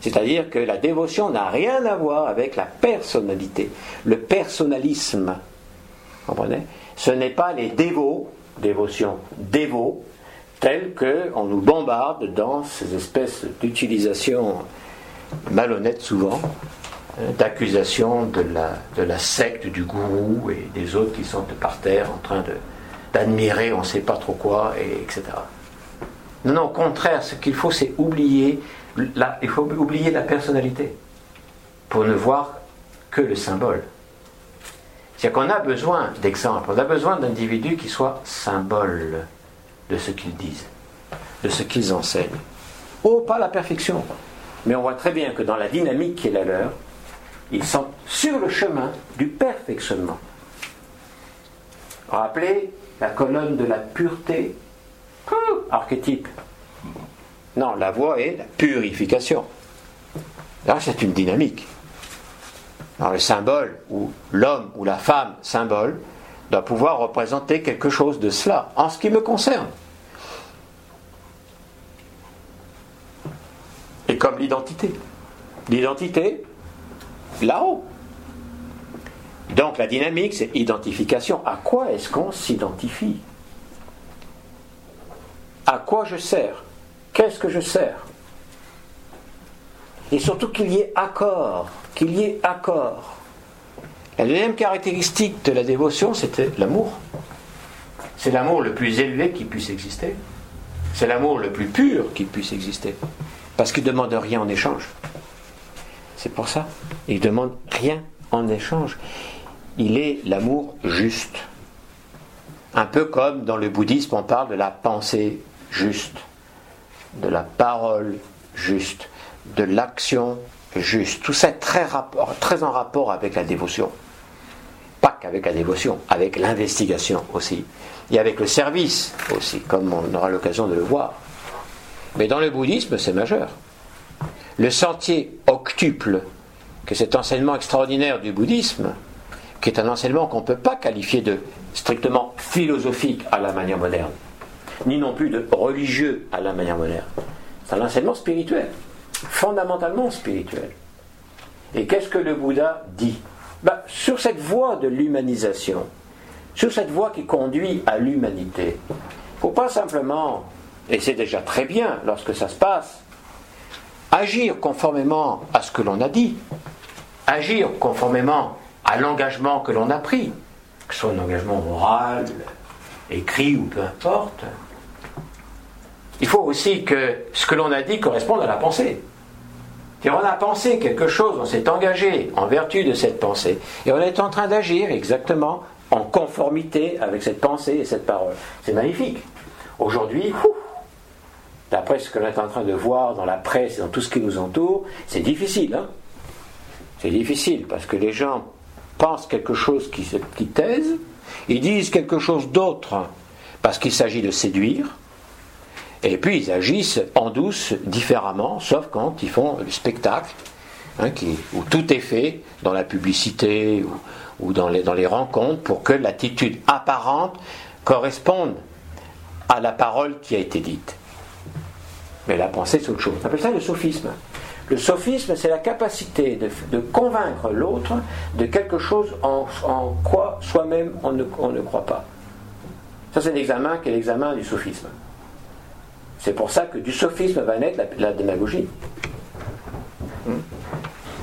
C'est-à-dire que la dévotion n'a rien à voir avec la personnalité, le personnalisme. Vous comprenez ce n'est pas les dévots, dévotion, dévots, tels qu'on nous bombarde dans ces espèces d'utilisations malhonnêtes souvent, hein, d'accusations de la, de la secte du gourou et des autres qui sont par terre en train d'admirer on ne sait pas trop quoi, et, etc. Non, non, au contraire, ce qu'il faut, c'est oublier il faut oublier la personnalité pour ne voir que le symbole. C'est qu'on a besoin d'exemples, on a besoin d'individus qui soient symboles de ce qu'ils disent, de ce qu'ils enseignent. Oh, pas la perfection, mais on voit très bien que dans la dynamique qui est la leur, ils sont sur le chemin du perfectionnement. Rappelez la colonne de la pureté, archétype. Non, la voie est la purification. Là, c'est une dynamique. Alors le symbole, ou l'homme ou la femme symbole, doit pouvoir représenter quelque chose de cela, en ce qui me concerne. Et comme l'identité. L'identité, là-haut. Donc la dynamique, c'est identification. À quoi est-ce qu'on s'identifie? À quoi je sers? Qu'est-ce que je sers? Et surtout qu'il y ait accord qu'il y ait accord. La deuxième caractéristique de la dévotion, c'était l'amour. C'est l'amour le plus élevé qui puisse exister. C'est l'amour le plus pur qui puisse exister. Parce qu'il ne demande rien en échange. C'est pour ça. Il ne demande rien en échange. Il est l'amour juste. Un peu comme dans le bouddhisme, on parle de la pensée juste, de la parole juste, de l'action juste. Tout ça est très, rapport, très en rapport avec la dévotion. Pas qu'avec la dévotion, avec l'investigation aussi. Et avec le service aussi, comme on aura l'occasion de le voir. Mais dans le bouddhisme, c'est majeur. Le sentier octuple, que cet enseignement extraordinaire du bouddhisme, qui est un enseignement qu'on ne peut pas qualifier de strictement philosophique à la manière moderne, ni non plus de religieux à la manière moderne. C'est un enseignement spirituel fondamentalement spirituel. Et qu'est-ce que le Bouddha dit? Ben, Sur cette voie de l'humanisation, sur cette voie qui conduit à l'humanité, il ne faut pas simplement, et c'est déjà très bien lorsque ça se passe, agir conformément à ce que l'on a dit, agir conformément à l'engagement que l'on a pris, que ce soit un engagement moral, écrit ou peu importe. Il faut aussi que ce que l'on a dit corresponde à la pensée on a pensé quelque chose, on s'est engagé en vertu de cette pensée, et on est en train d'agir exactement en conformité avec cette pensée et cette parole. C'est magnifique. Aujourd'hui, d'après ce que l'on est en train de voir dans la presse et dans tout ce qui nous entoure, c'est difficile. Hein c'est difficile parce que les gens pensent quelque chose qui, qui taise, ils disent quelque chose d'autre parce qu'il s'agit de séduire, et puis ils agissent en douce différemment, sauf quand ils font le spectacle, hein, où tout est fait dans la publicité ou, dans, les, rencontres pour que l'attitude apparente corresponde à la parole qui a été dite. Mais la pensée, c'est autre chose. On appelle ça le sophisme. Le sophisme, c'est la capacité de, convaincre l'autre de quelque chose en, quoi soi-même on ne, on ne croit pas. Ça, c'est l'examen qui est l'examen du sophisme. C'est pour ça que du sophisme va naître la, démagogie. Hmm.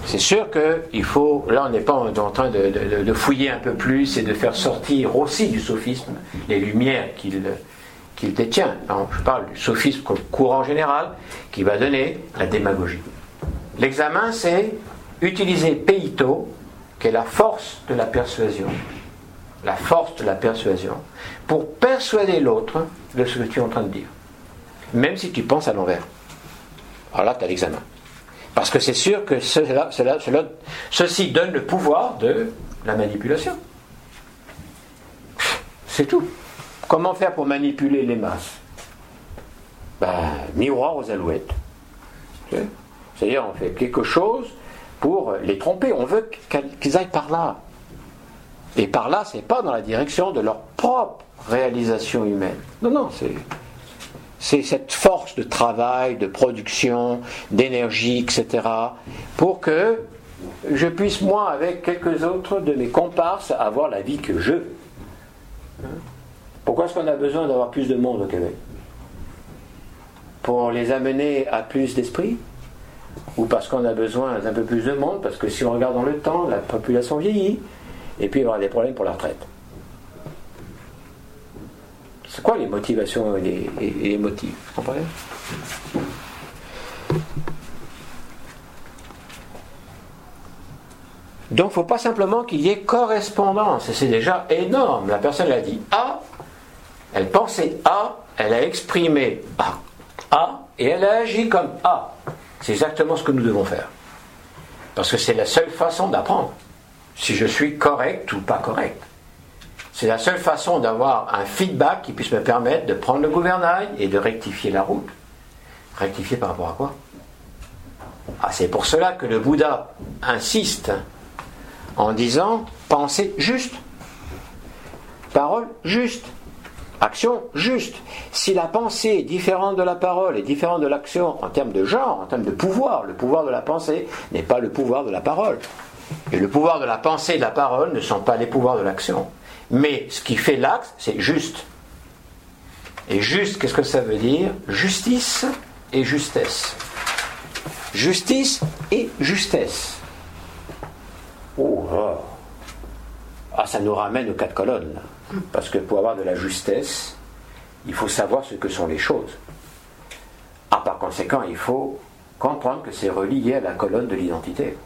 C'est sûr qu'il faut, là on n'est pas en train de, fouiller un peu plus et de faire sortir aussi du sophisme les lumières qu'il détient. je parle du sophisme courant général qui va donner la démagogie. L'examen, c'est utiliser peito, qui est la force de la persuasion, la force de la persuasion, pour persuader l'autre de ce que tu es en train de dire même si tu penses à l'envers. Alors là, tu as l'examen. Parce que c'est sûr que ceci donne le pouvoir de la manipulation. C'est tout. Comment faire pour manipuler les masses? Ben, Miroir aux alouettes. C'est-à-dire, on fait quelque chose pour les tromper. On veut qu'ils aillent par là. Et par là, c'est pas dans la direction de leur propre réalisation humaine. Non, non, c'est c'est cette force de travail, de production, d'énergie, etc., pour que je puisse, moi, avec quelques autres de mes comparses, avoir la vie que je veux. Pourquoi est-ce qu'on a besoin d'avoir plus de monde au Québec? Pour les amener à plus d'esprit? Ou parce qu'on a besoin d'un peu plus de monde? Parce que si on regarde dans le temps, la population vieillit, et puis il y aura des problèmes pour la retraite. C'est quoi les motivations et les, motifs Vous comprenez? Donc, il ne faut pas simplement qu'il y ait correspondance. C'est déjà énorme. La personne a dit A, elle pensait A, elle a exprimé A, A et elle a agi comme A. C'est exactement ce que nous devons faire. Parce que c'est la seule façon d'apprendre. Si je suis correct ou pas correct. C'est la seule façon d'avoir un feedback qui puisse me permettre de prendre le gouvernail et de rectifier la route. Rectifier par rapport à quoi? Ah, C'est pour cela que le Bouddha insiste en disant pensée juste, parole juste, action juste. Si la pensée est différente de la parole et différente de l'action en termes de genre, en termes de pouvoir, le pouvoir de la pensée n'est pas le pouvoir de la parole. Et le pouvoir de la pensée et de la parole ne sont pas les pouvoirs de l'action. Mais ce qui fait l'acte, c'est juste. Et juste, qu'est-ce que ça veut dire? Justice et justesse. Justice et justesse. Oh, oh, Ah, ça nous ramène aux quatre colonnes. Parce que pour avoir de la justesse, il faut savoir ce que sont les choses. Ah, par conséquent, il faut comprendre que c'est relié à la colonne de l'identité.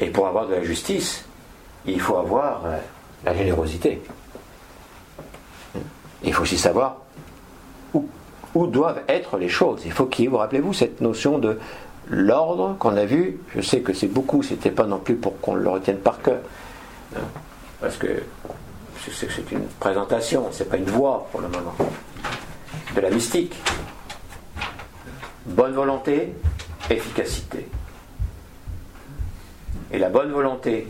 Et pour avoir de la justice, il faut avoir euh, la générosité. Il faut aussi savoir où, doivent être les choses. Il faut qu'il y ait, vous rappelez-vous, cette notion de l'ordre qu'on a vu. Je sais que c'est beaucoup, c'était pas non plus pour qu'on le retienne par cœur. Hein, parce que c'est une présentation, c'est pas une voix pour le moment. De la mystique. Bonne volonté, efficacité. Et la bonne volonté,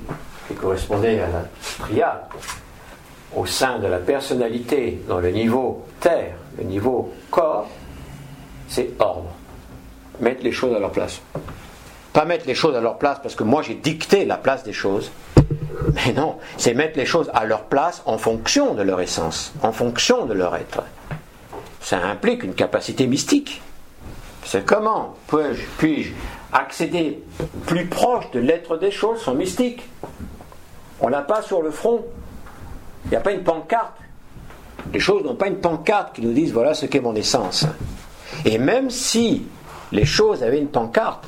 qui correspondait à la triade, au sein de la personnalité, dans le niveau terre, le niveau corps, c'est ordre. Mettre les choses à leur place. Pas mettre les choses à leur place parce que moi j'ai dicté la place des choses. Mais non, c'est mettre les choses à leur place en fonction de leur essence, en fonction de leur être. Ça implique une capacité mystique. C'est comment puis-je puis accéder plus proche de l'être des choses sans mystique? On l'a pas sur le front. Il n'y a pas une pancarte. Les choses n'ont pas une pancarte qui nous disent voilà ce qu'est mon essence. Et même si les choses avaient une pancarte,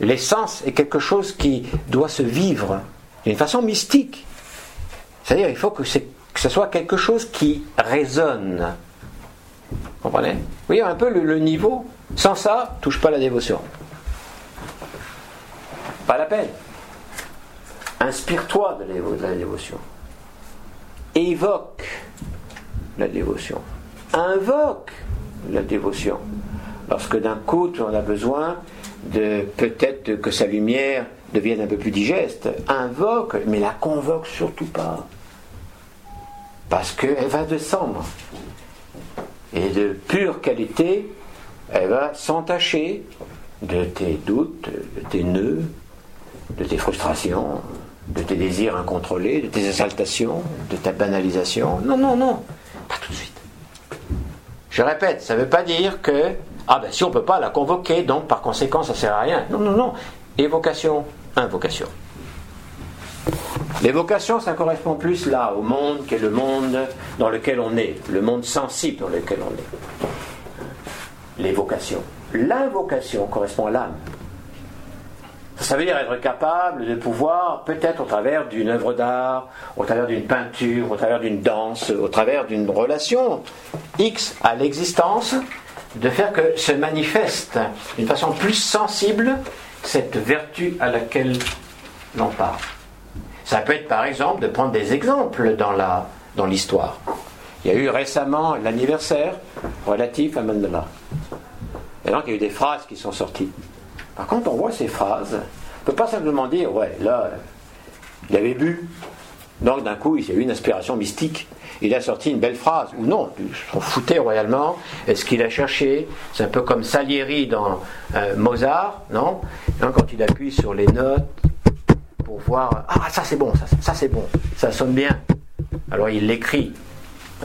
l'essence est quelque chose qui doit se vivre d'une façon mystique. C'est-à-dire, il faut que, ce soit quelque chose qui résonne. Vous comprenez? Vous voyez un peu le, niveau? Sans ça, touche pas la dévotion. Pas la peine. Inspire-toi de la dévotion. Évoque la dévotion. Invoque la dévotion. Lorsque d'un coup, on a besoin de peut-être que sa lumière devienne un peu plus digeste, invoque, mais la convoque surtout pas. Parce qu'elle va descendre. Et de pure qualité, elle va s'entacher de tes doutes, de tes nœuds, de tes frustrations, de tes désirs incontrôlés, de tes exaltations, de ta banalisation. Non, non, non, pas tout de suite. Je répète, ça ne veut pas dire que, ah ben si on ne peut pas la convoquer, donc par conséquent ça ne sert à rien. Non, non, non. Évocation, invocation. L'évocation, ça correspond plus là au monde qu'est le monde dans lequel on est, le monde sensible dans lequel on est. L'évocation. L'invocation correspond à l'âme. Ça veut dire être capable de pouvoir, peut-être au travers d'une œuvre d'art, au travers d'une peinture, au travers d'une danse, au travers d'une relation X à l'existence, de faire que se manifeste d'une façon plus sensible cette vertu à laquelle l'on parle. Ça peut être par exemple de prendre des exemples dans, la, dans l'histoire. Il y a eu récemment l'anniversaire relatif à Mandela. Et donc il y a eu des phrases qui sont sorties. Par contre, on voit ces phrases, on ne peut pas simplement dire, ouais, là, il avait bu, donc d'un coup, il y a eu une inspiration mystique. Il a sorti une belle phrase, ou non, ils s'en foutait royalement. Est-ce qu'il a cherché? C'est un peu comme Salieri dans euh, Mozart, non? Quand il appuie sur les notes pour voir, ah ça c'est bon, ça, ça c'est bon, ça sonne bien. Alors il l'écrit.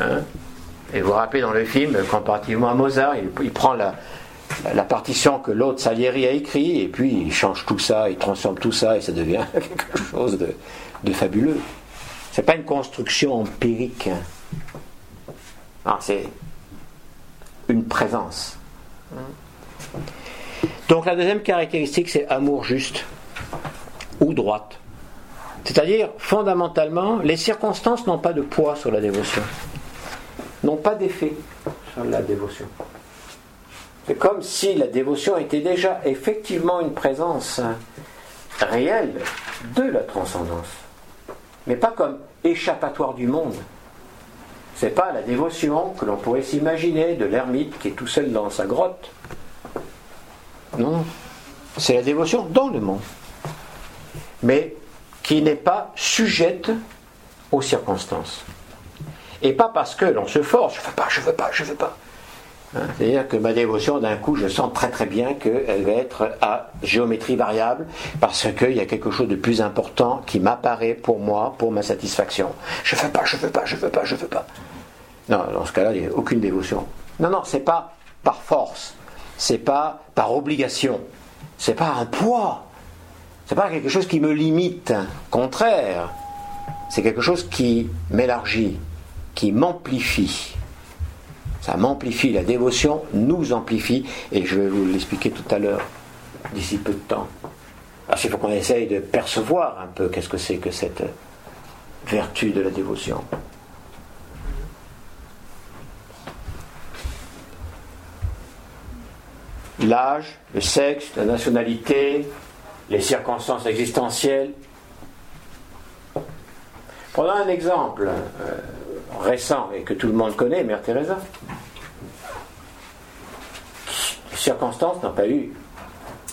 Hein et vous vous rappelez dans le film, comparativement à Mozart, il prend la, la partition que l'autre Salieri a écrit, et puis il change tout ça, il transforme tout ça, et ça devient quelque chose de, de fabuleux. C'est pas une construction empirique. Hein. c'est une présence. Donc la deuxième caractéristique, c'est amour juste ou droite. C'est-à-dire, fondamentalement, les circonstances n'ont pas de poids sur la dévotion, n'ont pas d'effet sur la dévotion. C'est comme si la dévotion était déjà effectivement une présence réelle de la transcendance, mais pas comme échappatoire du monde. C'est pas la dévotion que l'on pourrait s'imaginer de l'ermite qui est tout seul dans sa grotte. Non, c'est la dévotion dans le monde, mais qui n'est pas sujette aux circonstances. Et pas parce que l'on se force, je veux pas, je veux pas, je veux pas. Hein, c'est-à-dire que ma dévotion, d'un coup, je sens très très bien qu'elle va être à géométrie variable parce qu'il y a quelque chose de plus important qui m'apparaît pour moi, pour ma satisfaction. Je veux pas, je veux pas, je veux pas, je veux pas. Non, dans ce cas-là, il n'y a aucune dévotion. Non, non, c'est pas par force, c'est pas par obligation, c'est pas un poids, c'est pas quelque chose qui me limite. Contraire, c'est quelque chose qui m'élargit, qui m'amplifie. Ça m'amplifie, la dévotion nous amplifie, et je vais vous l'expliquer tout à l'heure, d'ici peu de temps. Qu'il faut qu'on essaye de percevoir un peu qu'est-ce que c'est que cette vertu de la dévotion. L'âge, le sexe, la nationalité, les circonstances existentielles. Prenons un exemple. Euh, récent et que tout le monde connaît, Mère Teresa. Les circonstances n'ont pas eu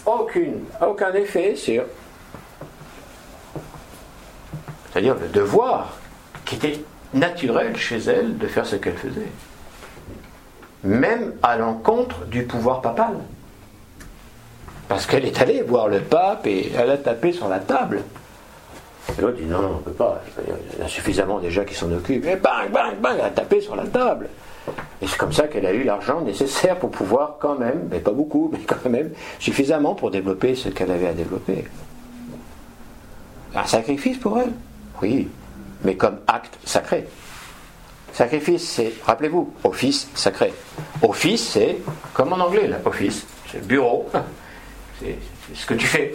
aucune, aucun effet sur, c'est-à-dire le devoir qui était naturel chez elle de faire ce qu'elle faisait, même à l'encontre du pouvoir papal. Parce qu'elle est allée voir le pape et elle a tapé sur la table. Et l'autre dit non, on ne peut pas. Il y a suffisamment déjà qui s'en occupent. Et bang, bang, bang, elle a tapé sur la table. Et c'est comme ça qu'elle a eu l'argent nécessaire pour pouvoir quand même, mais pas beaucoup, mais quand même, suffisamment pour développer ce qu'elle avait à développer. Un sacrifice pour elle? Oui, mais comme acte sacré. Sacrifice, c'est, rappelez-vous, office sacré. Office, c'est, comme en anglais, là, office, c'est bureau, c'est ce que tu fais.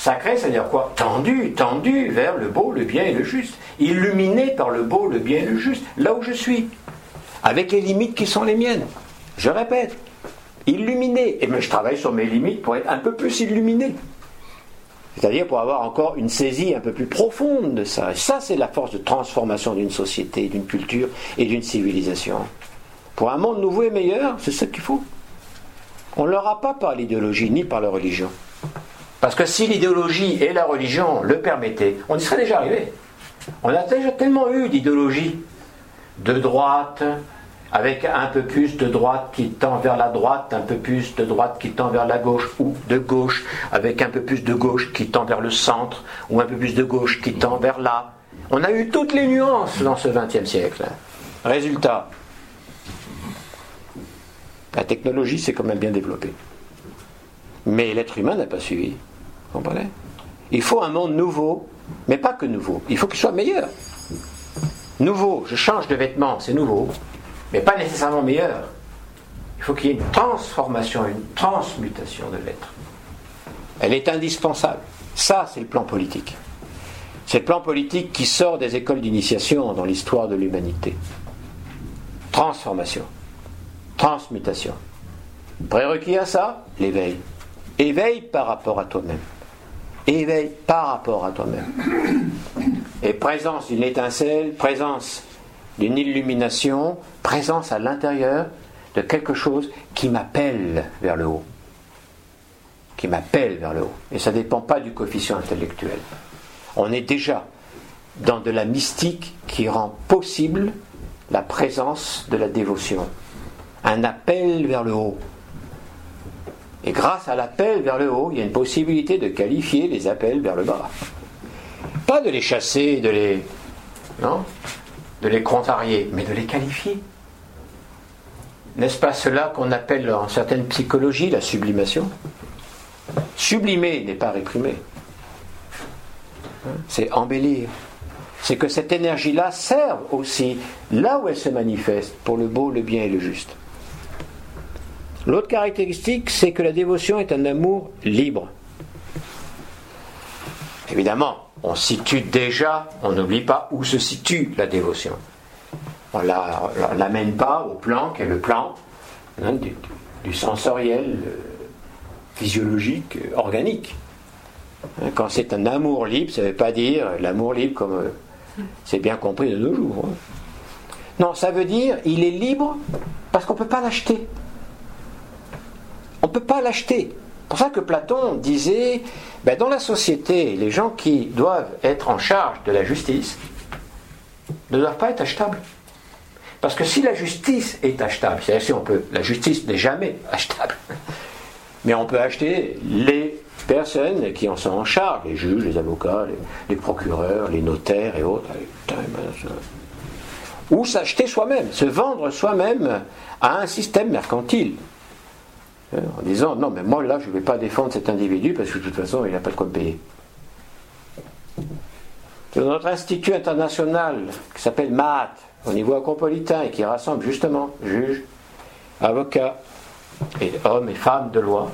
Sacré, c'est-à-dire quoi Tendu, tendu vers le beau, le bien et le juste. Illuminé par le beau, le bien et le juste, là où je suis. Avec les limites qui sont les miennes. Je répète, illuminé. Et mais je travaille sur mes limites pour être un peu plus illuminé. C'est-à-dire pour avoir encore une saisie un peu plus profonde de ça. Et ça, c'est la force de transformation d'une société, d'une culture et d'une civilisation. Pour un monde nouveau et meilleur, c'est ce qu'il faut. On ne l'aura pas par l'idéologie ni par la religion. Parce que si l'idéologie et la religion le permettaient, on y serait déjà arrivé. On a déjà tellement eu d'idéologie de droite, avec un peu plus de droite qui tend vers la droite, un peu plus de droite qui tend vers la gauche, ou de gauche avec un peu plus de gauche qui tend vers le centre, ou un peu plus de gauche qui tend vers là. On a eu toutes les nuances dans ce XXe siècle. Résultat, la technologie s'est quand même bien développée. Mais l'être humain n'a pas suivi. Vous comprenez? Il faut un monde nouveau, mais pas que nouveau. Il faut qu'il soit meilleur. Nouveau, je change de vêtements, c'est nouveau, mais pas nécessairement meilleur. Il faut qu'il y ait une transformation, une transmutation de l'être. Elle est indispensable. Ça, c'est le plan politique. C'est le plan politique qui sort des écoles d'initiation dans l'histoire de l'humanité. Transformation transmutation. Prérequis à ça, l'éveil. Éveil par rapport à toi-même. Éveil par rapport à toi-même. Et présence d'une étincelle, présence d'une illumination, présence à l'intérieur de quelque chose qui m'appelle vers le haut. Qui m'appelle vers le haut. Et ça ne dépend pas du coefficient intellectuel. On est déjà dans de la mystique qui rend possible la présence de la dévotion un appel vers le haut. Et grâce à l'appel vers le haut, il y a une possibilité de qualifier les appels vers le bas. Pas de les chasser, de les. Non De les contrarier, mais de les qualifier. N'est-ce pas cela qu'on appelle en certaines psychologies la sublimation? Sublimer n'est pas réprimer. Hein? C'est embellir. C'est que cette énergie-là serve aussi, là où elle se manifeste, pour le beau, le bien et le juste. L'autre caractéristique, c'est que la dévotion est un amour libre. Évidemment, on situe déjà, on n'oublie pas où se situe la dévotion. On ne l'amène pas au plan qui est le plan hein, du, sensoriel, euh, physiologique, euh, organique. Hein, quand c'est un amour libre, ça ne veut pas dire l'amour libre comme euh, c'est bien compris de nos jours. Hein. Non, ça veut dire il est libre parce qu'on ne peut pas l'acheter. On ne peut pas l'acheter. C'est pour ça que Platon disait, ben, dans la société, les gens qui doivent être en charge de la justice ne doivent pas être achetables. Parce que si la justice est achetable, c'est-à-dire si on peut, la justice n'est jamais achetable, mais on peut acheter les personnes qui en sont en charge, les juges, les avocats, les, procureurs, les notaires et autres, ou s'acheter soi-même, se vendre soi-même à un système mercantile. Hein, en disant non, mais moi là, je ne vais pas défendre cet individu parce que de toute façon, il n'a pas de quoi payer. Notre institut international qui s'appelle MAT, au niveau acropolitain, et qui rassemble justement juges, avocats, et hommes et femmes de loi,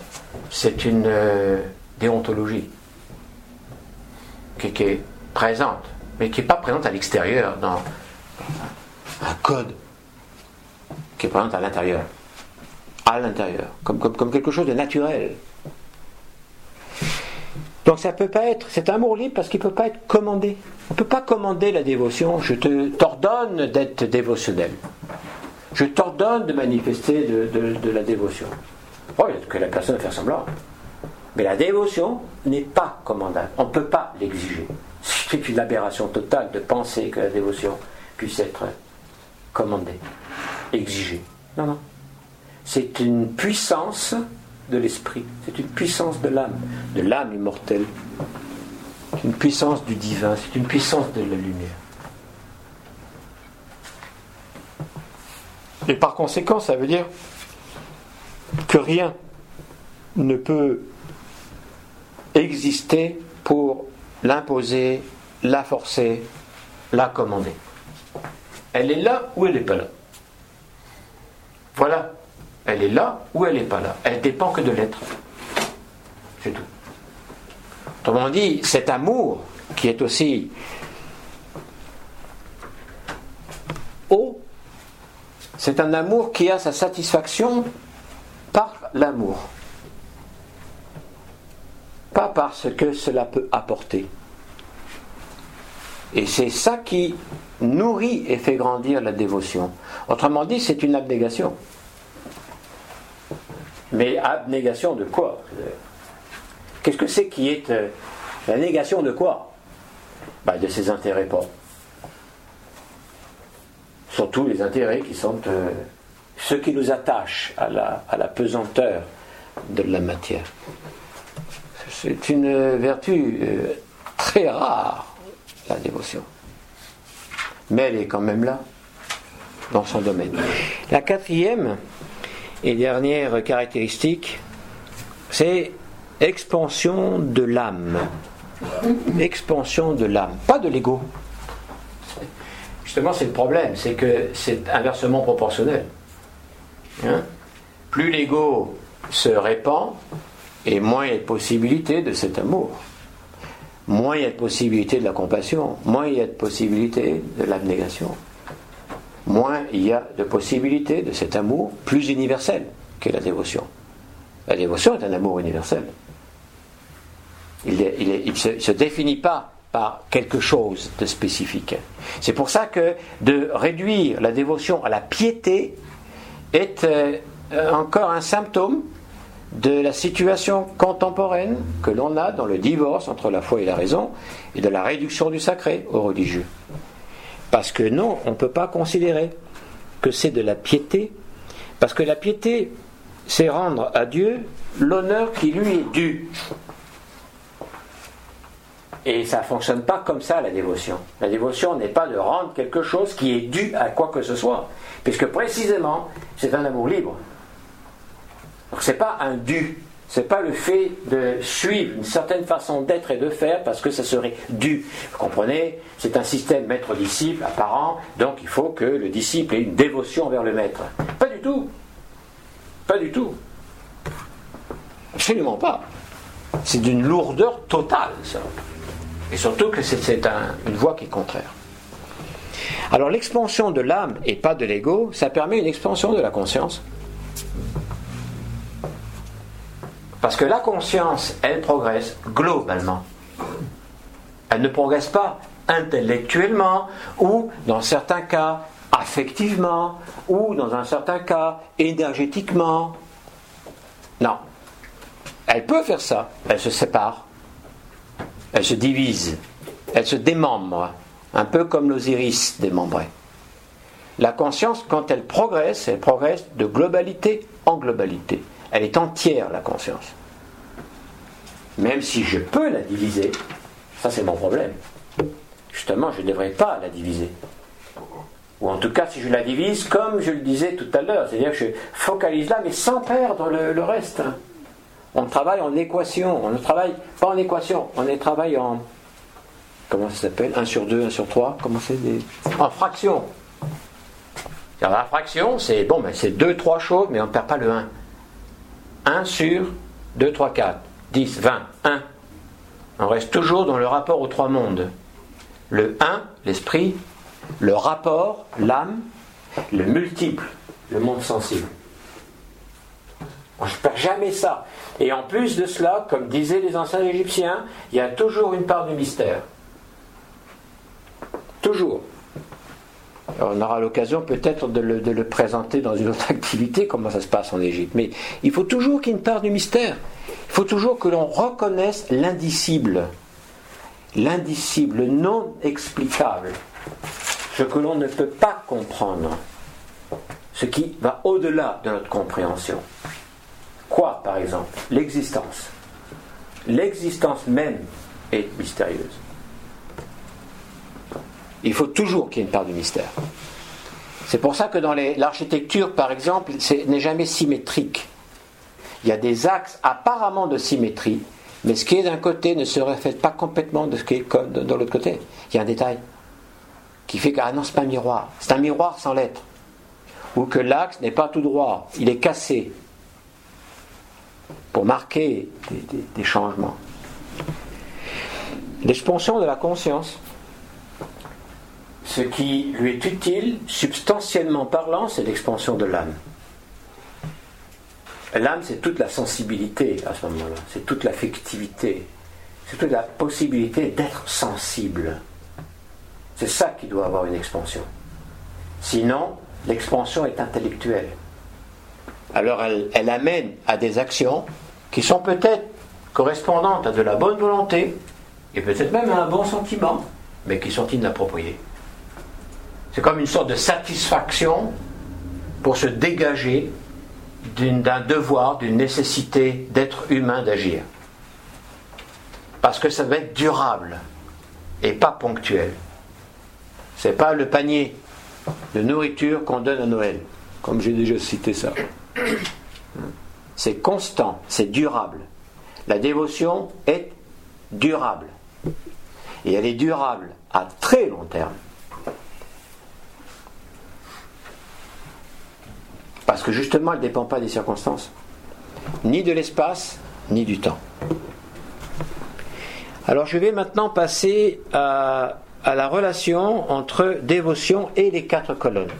c'est une euh, déontologie qui, est présente, mais qui n'est pas présente à l'extérieur, dans un code qui est présente à l'intérieur à l'intérieur, comme, comme, quelque chose de naturel. Donc ça peut pas être, c'est amour libre parce qu'il ne peut pas être commandé. On ne peut pas commander la dévotion. Je te t'ordonne d'être dévotionnel. Je t'ordonne de manifester de, la dévotion. Oh, que la personne faire semblant. Mais la dévotion n'est pas commandable. On ne peut pas l'exiger. C'est une aberration totale de penser que la dévotion puisse être commandée, exigée. Non, non c'est une puissance de l'esprit, c'est une puissance de l'âme, de l'âme immortelle. Une puissance du divin, c'est une puissance de la lumière. Et par conséquent, ça veut dire que rien ne peut exister pour l'imposer, la forcer, la commander. Elle est là ou elle n'est pas là. Voilà elle est là ou elle n'est pas là. Elle dépend que de l'être. C'est tout. Autrement dit, cet amour qui est aussi haut, c'est un amour qui a sa satisfaction par l'amour, pas par ce que cela peut apporter. Et c'est ça qui nourrit et fait grandir la dévotion. Autrement dit, c'est une abnégation. Mais abnégation de quoi Qu'est-ce que c'est qui est euh, la négation de quoi bah, De ses intérêts propres. Surtout les intérêts qui sont euh, ceux qui nous attachent à la, pesanteur de la matière. C'est une vertu euh, très rare, la dévotion. Mais elle est quand même là, dans son domaine. La quatrième et dernière caractéristique, c'est expansion de l'âme. Expansion de l'âme, pas de l'ego. Justement, c'est le problème, c'est que c'est inversement proportionnel. Hein? Plus l'ego se répand, et moins il y a de possibilités de cet amour. Moins il y a de possibilités de la compassion, moins il y a de possibilités de l'abnégation. Moins il y a de possibilités de cet amour plus universel qu'est la dévotion. La dévotion est un amour universel. Il ne se, définit pas par quelque chose de spécifique. C'est pour ça que de réduire la dévotion à la piété est euh, encore un symptôme de la situation contemporaine que l'on a dans le divorce entre la foi et la raison et de la réduction du sacré au religieux. Parce que non, on ne peut pas considérer que c'est de la piété, parce que la piété, c'est rendre à Dieu l'honneur qui lui est dû. Et ça ne fonctionne pas comme ça, la dévotion. La dévotion n'est pas de rendre quelque chose qui est dû à quoi que ce soit, puisque précisément, c'est un amour libre. Donc ce n'est pas un dû, ce n'est pas le fait de suivre une certaine façon d'être et de faire parce que ça serait dû. Vous comprenez? C'est un système maître-disciple apparent, donc il faut que le disciple ait une dévotion envers le maître. Pas du tout. Pas du tout. Absolument pas. C'est d'une lourdeur totale, ça. Et surtout que c'est une voie qui est contraire. Alors l'expansion de l'âme et pas de l'ego, ça permet une expansion de la conscience. Parce que la conscience, elle progresse globalement. Elle ne progresse pas intellectuellement ou, dans certains cas, affectivement ou, dans un certain cas, énergétiquement. Non. Elle peut faire ça. Elle se sépare elle se divise, elle se démembre, un peu comme l'osiris démembré. La conscience, quand elle progresse, elle progresse de globalité en globalité. Elle est entière, la conscience. Même si je peux la diviser, ça c'est mon problème. Justement, je ne devrais pas la diviser. Ou en tout cas, si je la divise, comme je le disais tout à l'heure, c'est-à-dire que je focalise là, mais sans perdre le reste. On travaille en équation, on ne travaille pas en équation, on travaille en. Comment ça s'appelle? 1 sur 2, 1 sur 3 Comment c'est des... En fraction. la fraction, c'est bon, ben c'est 2, 3 choses, mais on ne perd pas le 1. 1 sur 2, 3, 4, 10, 20, 1. On reste toujours dans le rapport aux trois mondes. Le 1, l'esprit, le rapport, l'âme, le multiple, le monde sensible. On ne perd jamais ça. Et en plus de cela, comme disaient les anciens Égyptiens, il y a toujours une part de mystère. Toujours. On aura l'occasion peut-être de le, présenter dans une autre activité, comment ça se passe en Égypte. Mais il faut toujours qu'il y part de mystère. Il faut toujours que l'on reconnaisse l'indicible. L'indicible, non explicable. Ce que l'on ne peut pas comprendre. Ce qui va au-delà de notre compréhension. Quoi, par exemple? L'existence. L'existence même est mystérieuse. Il faut toujours qu'il y ait une part de mystère. C'est pour ça que dans l'architecture, par exemple, ce n'est jamais symétrique. Il y a des axes apparemment de symétrie, mais ce qui est d'un côté ne se reflète pas complètement de ce qui est de l'autre côté. Il y a un détail qui fait que, ah non, c'est pas un miroir, c'est un miroir sans lettres. Ou que l'axe n'est pas tout droit, il est cassé, pour marquer des, changements. l'expansion de la conscience. Ce qui lui est utile, substantiellement parlant, c'est l'expansion de l'âme. L'âme, c'est toute la sensibilité à ce moment-là, c'est toute l'affectivité, c'est toute la possibilité d'être sensible. C'est ça qui doit avoir une expansion. Sinon, l'expansion est intellectuelle. Alors elle, amène à des actions qui sont peut-être correspondantes à de la bonne volonté, et peut-être même à un bon sentiment, mais qui sont inappropriées. C'est comme une sorte de satisfaction pour se dégager d'un devoir, d'une nécessité d'être humain d'agir. Parce que ça va être durable et pas ponctuel. C'est pas le panier de nourriture qu'on donne à Noël, comme j'ai déjà cité ça. C'est constant, c'est durable. La dévotion est durable. Et elle est durable à très long terme. Parce que justement, elle ne dépend pas des circonstances, ni de l'espace, ni du temps. Alors je vais maintenant passer à, la relation entre dévotion et les quatre colonnes.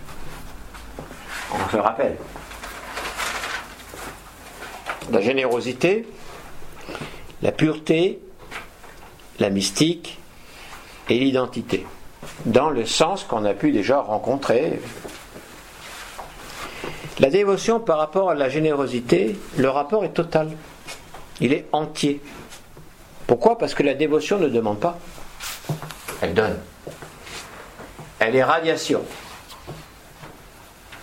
On se rappelle. La générosité, la pureté, la mystique et l'identité. Dans le sens qu'on a pu déjà rencontrer la dévotion par rapport à la générosité, le rapport est total. Il est entier. Pourquoi? Parce que la dévotion ne demande pas. Elle donne. Elle est radiation.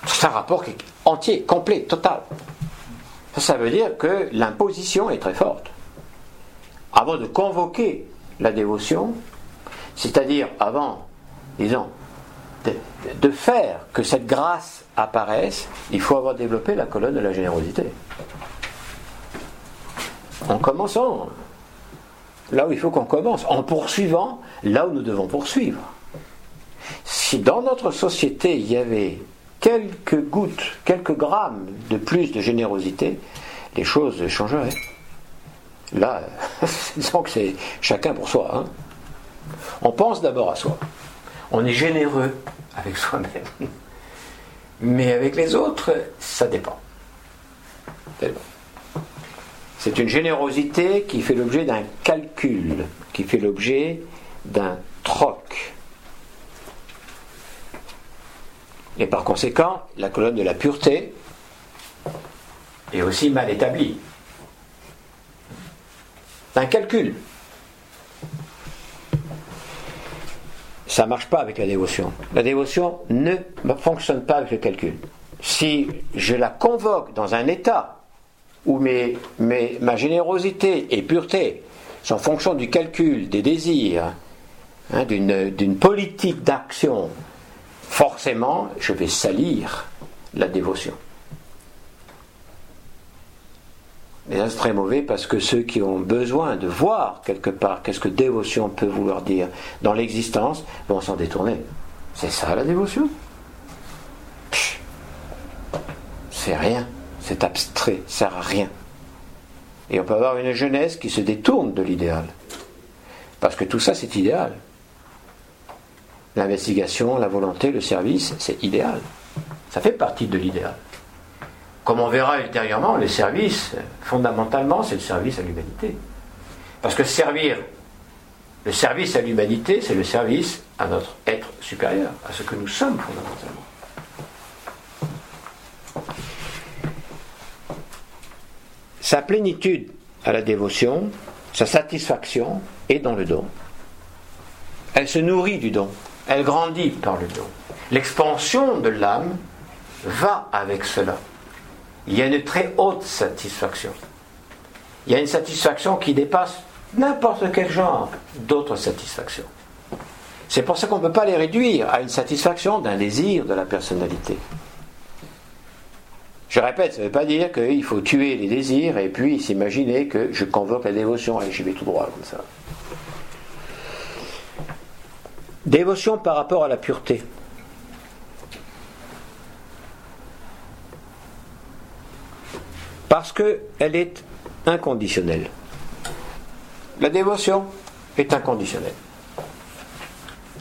C'est un rapport qui est entier, complet, total. Ça, veut dire que l'imposition est très forte. Avant de convoquer la dévotion, c'est-à-dire avant, disons, de, faire que cette grâce apparaisse, il faut avoir développé la colonne de la générosité. En commençant là où il faut qu'on commence, en poursuivant là où nous devons poursuivre. Si dans notre société il y avait quelques gouttes, quelques grammes de plus de générosité, les choses changeraient. Là, disons que c'est chacun pour soi. Hein. On pense d'abord à soi. On est généreux avec soi-même. Mais avec les autres, ça dépend. C'est une générosité qui fait l'objet d'un calcul, qui fait l'objet d'un troc. Et par conséquent, la colonne de la pureté est aussi mal établie. Un calcul. Ça ne marche pas avec la dévotion. La dévotion ne fonctionne pas avec le calcul. Si je la convoque dans un état où ma générosité et pureté sont fonction du calcul, des désirs, hein, d'une politique d'action, forcément, je vais salir la dévotion. Et ça, c'est très mauvais parce que ceux qui ont besoin de voir quelque part qu'est-ce que dévotion peut vouloir dire dans l'existence vont s'en détourner. C'est ça la dévotion? C'est rien, c'est abstrait, ça sert à rien. Et on peut avoir une jeunesse qui se détourne de l'idéal. Parce que tout ça, c'est idéal. L'investigation, la volonté, le service, c'est idéal. Ça fait partie de l'idéal. Comme on verra ultérieurement, le service, fondamentalement, c'est le service à l'humanité. Parce que servir, le service à l'humanité, c'est le service à notre être supérieur, à ce que nous sommes fondamentalement. Sa plénitude à la dévotion, sa satisfaction est dans le don. Elle se nourrit du don, elle grandit par le don. L'expansion de l'âme va avec cela il y a une très haute satisfaction. Il y a une satisfaction qui dépasse n'importe quel genre d'autres satisfactions. C'est pour ça qu'on ne peut pas les réduire à une satisfaction d'un désir de la personnalité. Je répète, ça ne veut pas dire qu'il faut tuer les désirs et puis s'imaginer que je convoque la dévotion et j'y vais tout droit comme ça. Dévotion par rapport à la pureté. Parce qu'elle est inconditionnelle. La dévotion, est inconditionnelle.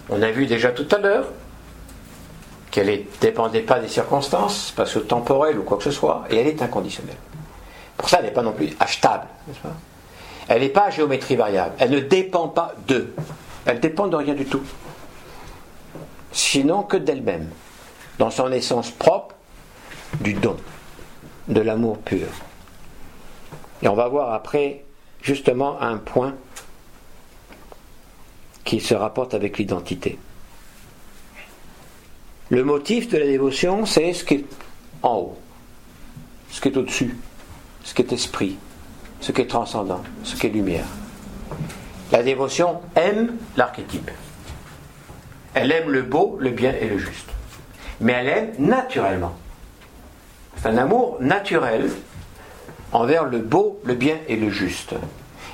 On a vu déjà tout à l'heure qu'elle ne dépendait pas des circonstances, spatio-temporelles ou quoi que ce soit, et elle est inconditionnelle. Pour ça, elle n'est pas non plus achetable, n'est-ce pas? Elle n'est pas géométrie variable, elle ne dépend pas d'eux, elle dépend de rien du tout, sinon que d'elle-même, dans son essence propre du don, de l'amour pur. Et on va voir après justement un point qui se rapporte avec l'identité. Le motif de la dévotion, c'est ce qui est en haut, ce qui est au-dessus, ce qui est esprit, ce qui est transcendant, ce qui est lumière. La dévotion aime l'archétype. Elle aime le beau, le bien et le juste. Mais elle aime naturellement. C'est un amour naturel envers le beau, le bien et le juste.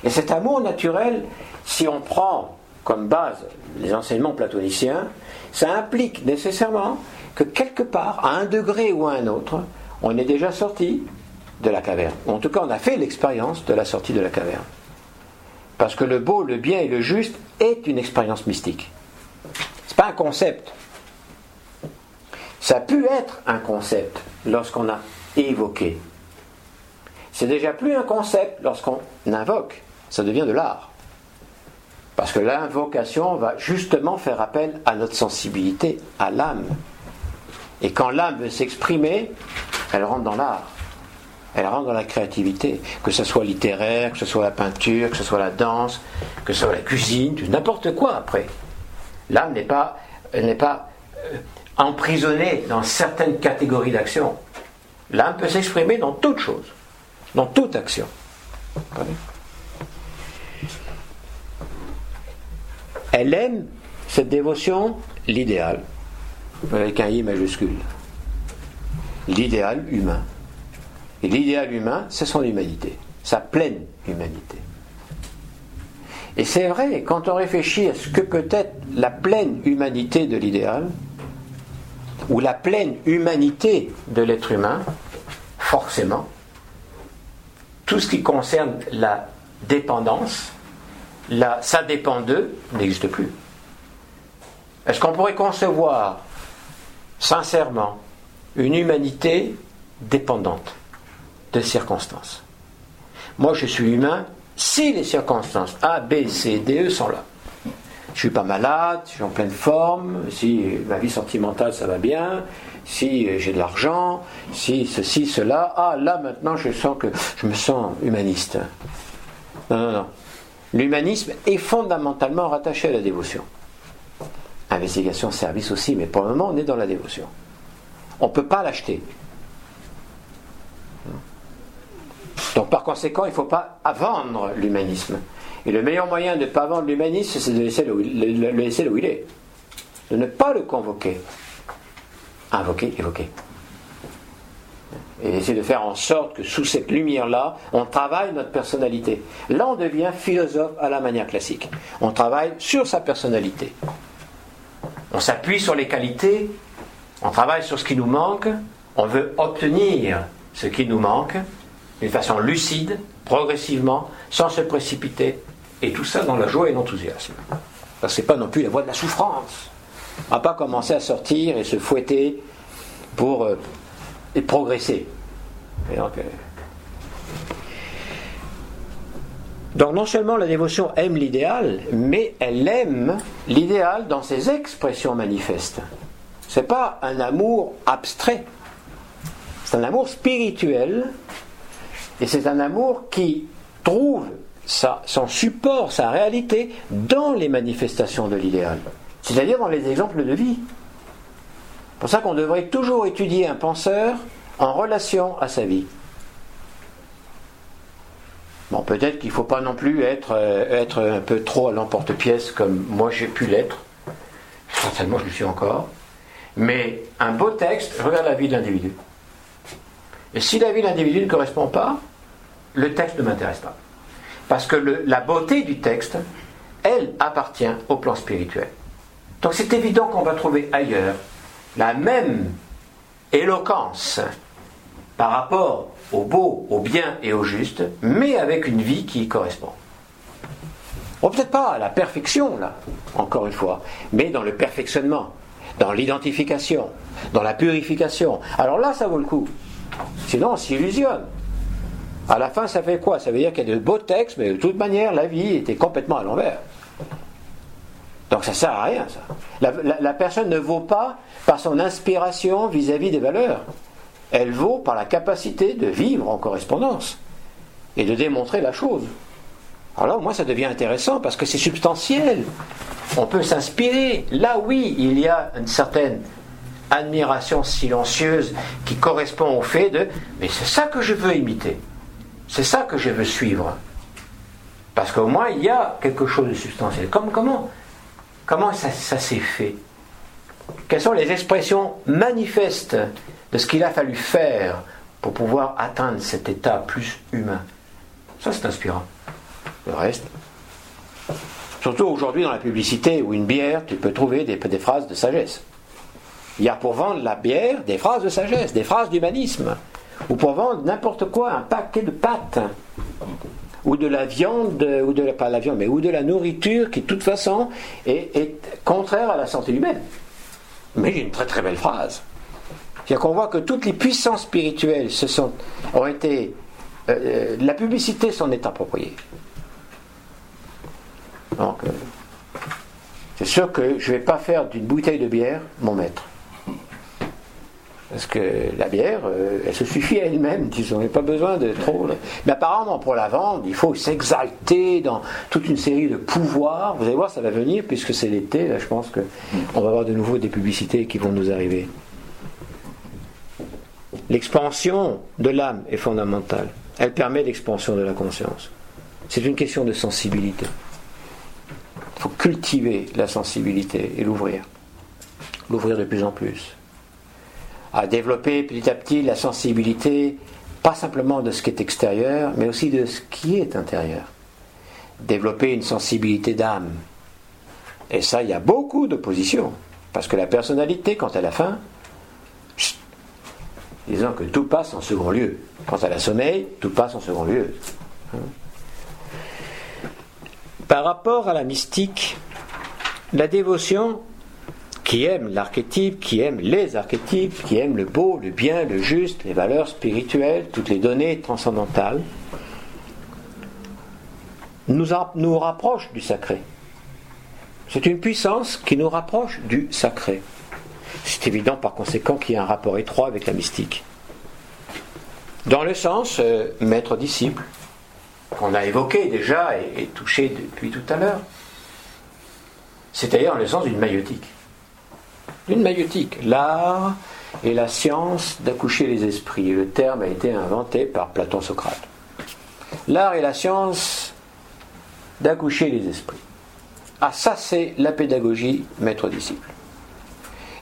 Et cet amour naturel, si on prend comme base les enseignements platoniciens, ça implique nécessairement que quelque part, à un degré ou à un autre, on est déjà sorti de la caverne. En tout cas, on a fait l'expérience de la sortie de la caverne. Parce que le beau, le bien et le juste est une expérience mystique. Ce n'est pas un concept. Ça a pu être un concept lorsqu'on a évoqué. C'est déjà plus un concept lorsqu'on invoque. Ça devient de l'art. Parce que l'invocation va justement faire appel à notre sensibilité, à l'âme. Et quand l'âme veut s'exprimer, elle rentre dans l'art. Elle rentre dans la créativité, que ce soit littéraire, que ce soit la peinture, que ce soit la danse, que ce soit la cuisine, n'importe quoi après. L'âme n'est pas, n'est pas euh, emprisonnée dans certaines catégories d'action. L'âme peut s'exprimer dans toute chose, dans toute action. Elle aime cette dévotion, l'idéal, avec un I majuscule. L'idéal humain. Et l'idéal humain, c'est son humanité, sa pleine humanité. Et c'est vrai, quand on réfléchit à ce que peut être la pleine humanité de l'idéal, ou la pleine humanité de l'être humain, forcément, tout ce qui concerne la dépendance, ça dépend d'eux, n'existe plus. Est-ce qu'on pourrait concevoir sincèrement une humanité dépendante de circonstances? Moi, je suis humain si les circonstances A, B, C, D, E sont là. Je suis pas malade, je suis en pleine forme, si ma vie sentimentale ça va bien, si j'ai de l'argent, si ceci, cela, ah là maintenant je sens que je me sens humaniste. Non, non, non. L'humanisme est fondamentalement rattaché à la dévotion. Investigation, service aussi, mais pour le moment, on est dans la dévotion. On ne peut pas l'acheter. Donc par conséquent, il ne faut pas vendre l'humanisme. Et le meilleur moyen de ne pas vendre l'humanisme, c'est de le, le laisser là où il est. De ne pas le convoquer. Invoquer, évoquer et essayer de faire en sorte que sous cette lumière-là, on travaille notre personnalité. Là, on devient philosophe à la manière classique. On travaille sur sa personnalité. On s'appuie sur les qualités, on travaille sur ce qui nous manque, on veut obtenir ce qui nous manque d'une façon lucide, progressivement, sans se précipiter, et tout ça dans la joie et l'enthousiasme. Ce n'est pas non plus la voie de la souffrance. Va pas commencer à sortir et se fouetter pour euh, et progresser. donc, non seulement la dévotion aime l'idéal, mais elle aime l'idéal dans ses expressions manifestes. Ce n'est pas un amour abstrait, c'est un amour spirituel, et c'est un amour qui trouve son support, sa réalité dans les manifestations de l'idéal, c'est-à-dire dans les exemples de vie. C'est pour ça qu'on devrait toujours étudier un penseur en relation à sa vie. Bon, peut-être qu'il ne faut pas non plus être, euh, être un peu trop à l'emporte-pièce comme moi j'ai pu l'être. Certainement, je le suis encore. Mais un beau texte regarde la vie de l'individu. Et si la vie de l'individu ne correspond pas, le texte ne m'intéresse pas. Parce que la beauté du texte, elle appartient au plan spirituel. Donc c'est évident qu'on va trouver ailleurs la même éloquence par rapport au beau, au bien et au juste, mais avec une vie qui y correspond. Bon, peut-être pas à la perfection, là, encore une fois, mais dans le perfectionnement, dans l'identification, dans la purification. Alors là, ça vaut le coup. Sinon, on s'illusionne. À la fin, ça fait quoi? Ça veut dire qu'il y a de beaux textes, mais de toute manière, la vie était complètement à l'envers. Donc ça sert à rien, ça. La, personne ne vaut pas par son inspiration vis-à-vis des valeurs. Elle vaut par la capacité de vivre en correspondance et de démontrer la chose. Alors moi, ça devient intéressant parce que c'est substantiel. On peut s'inspirer. Là, oui, il y a une certaine admiration silencieuse qui correspond au fait de mais c'est ça que je veux imiter. C'est ça que je veux suivre. Parce qu'au moins, il y a quelque chose de substantiel. Comme, comment? Comment ça, s'est fait? Quelles sont les expressions manifestes de ce qu'il a fallu faire pour pouvoir atteindre cet état plus humain? Ça, c'est inspirant. Le reste? Surtout aujourd'hui dans la publicité ou une bière, tu peux trouver des phrases de sagesse. Il y a pour vendre la bière des phrases de sagesse, des phrases d'humanisme ou pour vendre n'importe quoi, un paquet de pâtes, ou de la viande, ou de la, pas la viande, mais ou de la nourriture qui de toute façon est, contraire à la santé humaine. Mais a une très très belle phrase. C'est-à-dire qu'on voit que toutes les puissances spirituelles se sont, ont été. Euh, euh, la publicité s'en est appropriée. Donc, euh, c'est sûr que je ne vais pas faire d'une bouteille de bière mon maître. Parce que la bière, euh, elle se suffit à elle-même, disons, il a pas besoin de trop. Mais apparemment, pour la vendre, il faut s'exalter dans toute une série de pouvoirs. Vous allez voir, ça va venir, puisque c'est l'été, là, je pense qu'on va avoir de nouveau des publicités qui vont nous arriver. L'expansion de l'âme est fondamentale. Elle permet l'expansion de la conscience. C'est une question de sensibilité. Il faut cultiver la sensibilité et l'ouvrir. L'ouvrir de plus en plus à développer petit à petit la sensibilité, pas simplement de ce qui est extérieur, mais aussi de ce qui est intérieur. Développer une sensibilité d'âme. Et ça, il y a beaucoup d'opposition. Parce que la personnalité, quand elle a faim, disons que tout passe en second lieu. Quand elle a sommeil, tout passe en second lieu. Par rapport à la mystique, la dévotion qui aime l'archétype, qui aime les archétypes, qui aime le beau, le bien, le juste, les valeurs spirituelles, toutes les données transcendantales, nous, nous rapproche du sacré. C'est une puissance qui nous rapproche du sacré. C'est évident par conséquent qu'il y a un rapport étroit avec la mystique. Dans le sens euh, maître-disciple, qu'on a évoqué déjà et, touché depuis tout à l'heure, c'est-à-dire dans le sens d'une maïotique une maïotique, l'art et la science d'accoucher les esprits. Le terme a été inventé par Platon Socrate. L'art et la science d'accoucher les esprits. Ah, ça, c'est la pédagogie maître-disciple.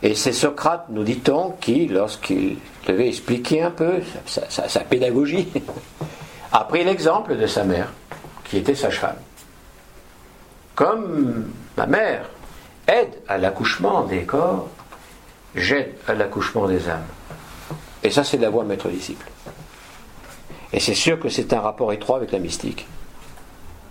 Et c'est Socrate, nous dit-on, qui, lorsqu'il devait expliquer un peu sa, sa pédagogie, a pris l'exemple de sa mère, qui était sage-femme. Comme ma mère aide à l'accouchement des corps, j'aide à l'accouchement des âmes. Et ça, c'est la voie maître-disciple. Et c'est sûr que c'est un rapport étroit avec la mystique.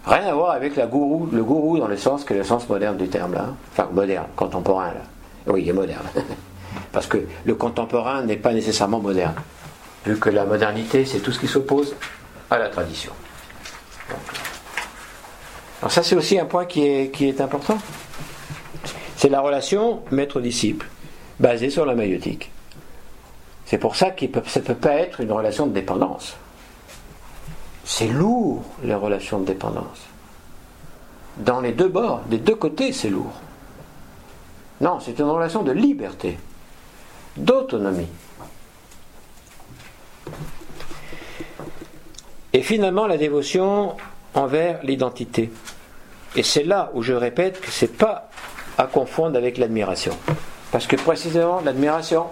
Rien à voir avec la gourou, le gourou dans le sens que le sens moderne du terme là. Enfin, moderne, contemporain là. Oui, il est moderne. Parce que le contemporain n'est pas nécessairement moderne. Vu que la modernité, c'est tout ce qui s'oppose à la tradition. alors ça, c'est aussi un point qui est, qui est important. C'est la relation maître-disciple basé sur la maïotique. C'est pour ça que ça ne peut pas être une relation de dépendance. C'est lourd, les relations de dépendance. Dans les deux bords, des deux côtés, c'est lourd. Non, c'est une relation de liberté, d'autonomie. Et finalement, la dévotion envers l'identité. Et c'est là où je répète que ce n'est pas à confondre avec l'admiration. Parce que précisément, l'admiration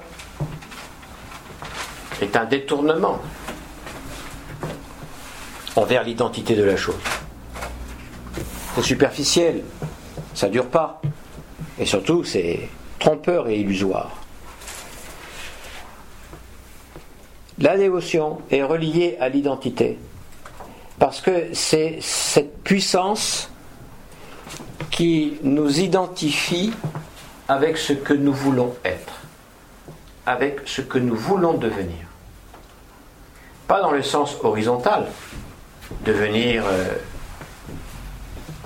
est un détournement envers l'identité de la chose. C'est superficiel, ça ne dure pas. Et surtout, c'est trompeur et illusoire. La dévotion est reliée à l'identité parce que c'est cette puissance qui nous identifie avec ce que nous voulons être, avec ce que nous voulons devenir. Pas dans le sens horizontal, devenir euh,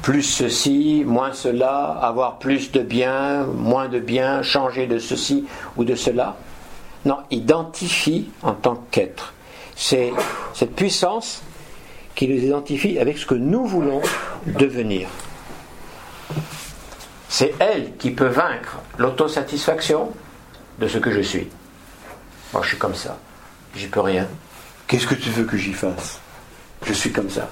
plus ceci, moins cela, avoir plus de bien, moins de bien, changer de ceci ou de cela. Non, identifie en tant qu'être. C'est cette puissance qui nous identifie avec ce que nous voulons devenir. C'est elle qui peut vaincre l'autosatisfaction de ce que je suis. Moi, je suis comme ça. J'y peux rien. Qu'est-ce que tu veux que j'y fasse? Je suis comme ça.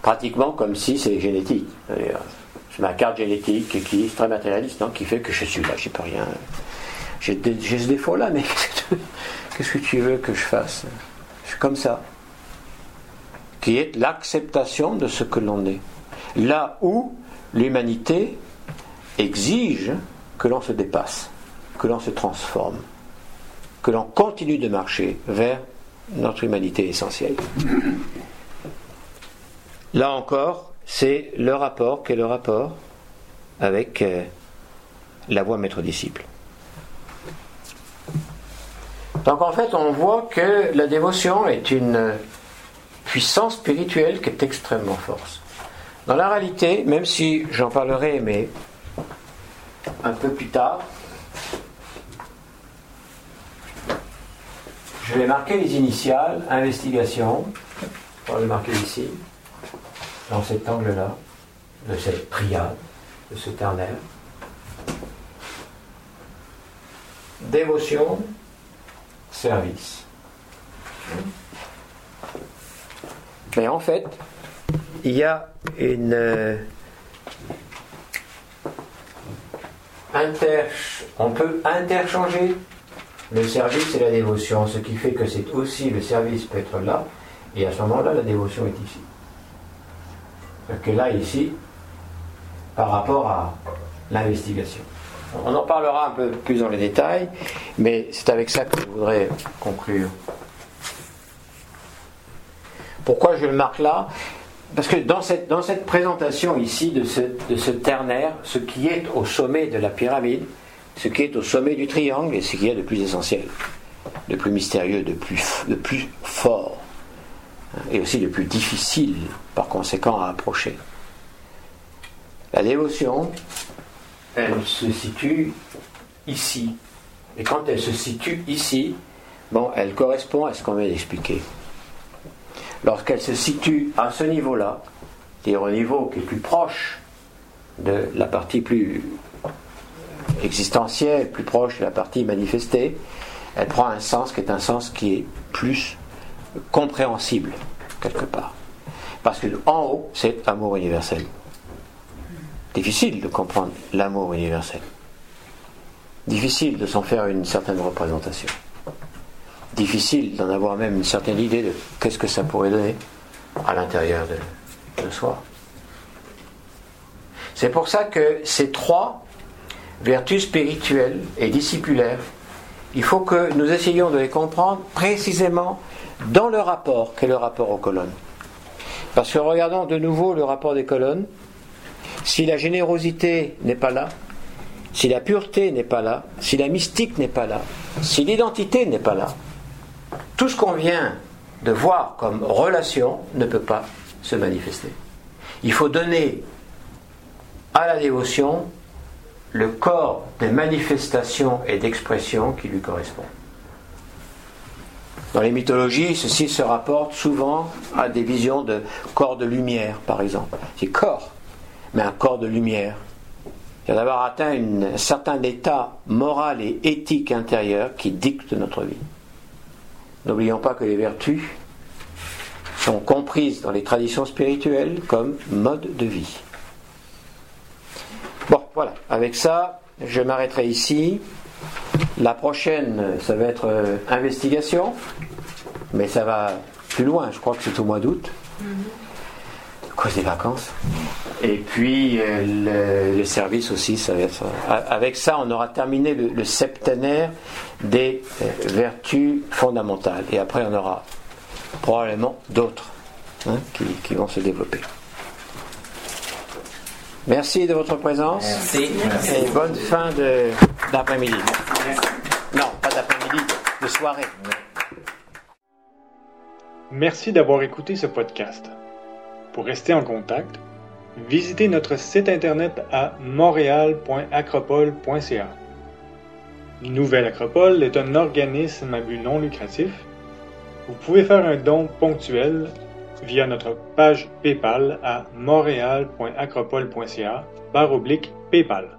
Pratiquement comme si c'est génétique. C'est ma carte génétique qui est très matérialiste, qui fait que je suis là, j'y peux rien. J'ai ce défaut-là, mais qu'est-ce que tu veux que je fasse? Je suis comme ça. Qui est l'acceptation de ce que l'on est. Là où l'humanité exige que l'on se dépasse, que l'on se transforme, que l'on continue de marcher vers notre humanité essentielle. Là encore, c'est le rapport qu'est le rapport avec euh, la voie maître-disciple. Donc en fait, on voit que la dévotion est une puissance spirituelle qui est extrêmement forte. Dans la réalité, même si j'en parlerai, mais un peu plus tard, je vais marquer les initiales, investigation, on va le marquer ici, dans cet angle-là, de cette triade, de ce ternaire. Dévotion, service. Mais en fait, il y a une euh, inter, on peut interchanger le service et la dévotion, ce qui fait que c'est aussi le service peut être là, et à ce moment-là, la dévotion est ici. Donc là, ici, par rapport à l'investigation. On en parlera un peu plus dans les détails, mais c'est avec ça que je voudrais conclure. Pourquoi je le marque là? Parce que dans cette, dans cette présentation ici de ce, de ce ternaire, ce qui est au sommet de la pyramide, ce qui est au sommet du triangle et ce qui est de plus essentiel, de plus mystérieux, de plus, de plus fort, hein, et aussi de plus difficile par conséquent à approcher. La dévotion, elle se situe ici. Et quand elle se situe ici, bon, elle correspond à ce qu'on vient d'expliquer. Lorsqu'elle se situe à ce niveau-là, c'est-à-dire au niveau qui est plus proche de la partie plus existentielle, plus proche de la partie manifestée, elle prend un sens qui est un sens qui est plus compréhensible, quelque part. Parce que en haut, c'est amour universel difficile de comprendre l'amour universel. Difficile de s'en faire une certaine représentation. Difficile d'en avoir même une certaine idée de qu'est-ce que ça pourrait donner à l'intérieur de, soi. C'est pour ça que ces trois vertus spirituelles et discipulaires, il faut que nous essayions de les comprendre précisément dans le rapport qu'est le rapport aux colonnes. Parce que regardons de nouveau le rapport des colonnes, si la générosité n'est pas là, si la pureté n'est pas là, si la mystique n'est pas là, si l'identité n'est pas là, tout ce qu'on vient de voir comme relation ne peut pas se manifester. Il faut donner à la dévotion le corps des manifestations et d'expressions qui lui correspondent. Dans les mythologies, ceci se rapporte souvent à des visions de corps de lumière, par exemple. C'est corps mais un corps de lumière. C'est d'avoir atteint un certain état moral et éthique intérieur qui dicte notre vie. N'oublions pas que les vertus sont comprises dans les traditions spirituelles comme mode de vie. Bon, voilà, avec ça, je m'arrêterai ici. La prochaine, ça va être euh, investigation, mais ça va plus loin, je crois que c'est au mois d'août. Mm-hmm cause des vacances. Et puis euh, le, service aussi, ça va être, avec ça, on aura terminé le, septénaire des euh, vertus fondamentales. Et après, on aura probablement d'autres hein, qui, qui vont se développer. Merci de votre présence. Merci. Et bonne fin de- d'après-midi. Non, pas d'après-midi, de, de soirée. Merci d'avoir écouté ce podcast. Pour rester en contact, visitez notre site internet à montréal.acropole.ca. Nouvelle Acropole est un organisme à but non lucratif. Vous pouvez faire un don ponctuel via notre page PayPal à montréal.acropole.ca barre oblique PayPal.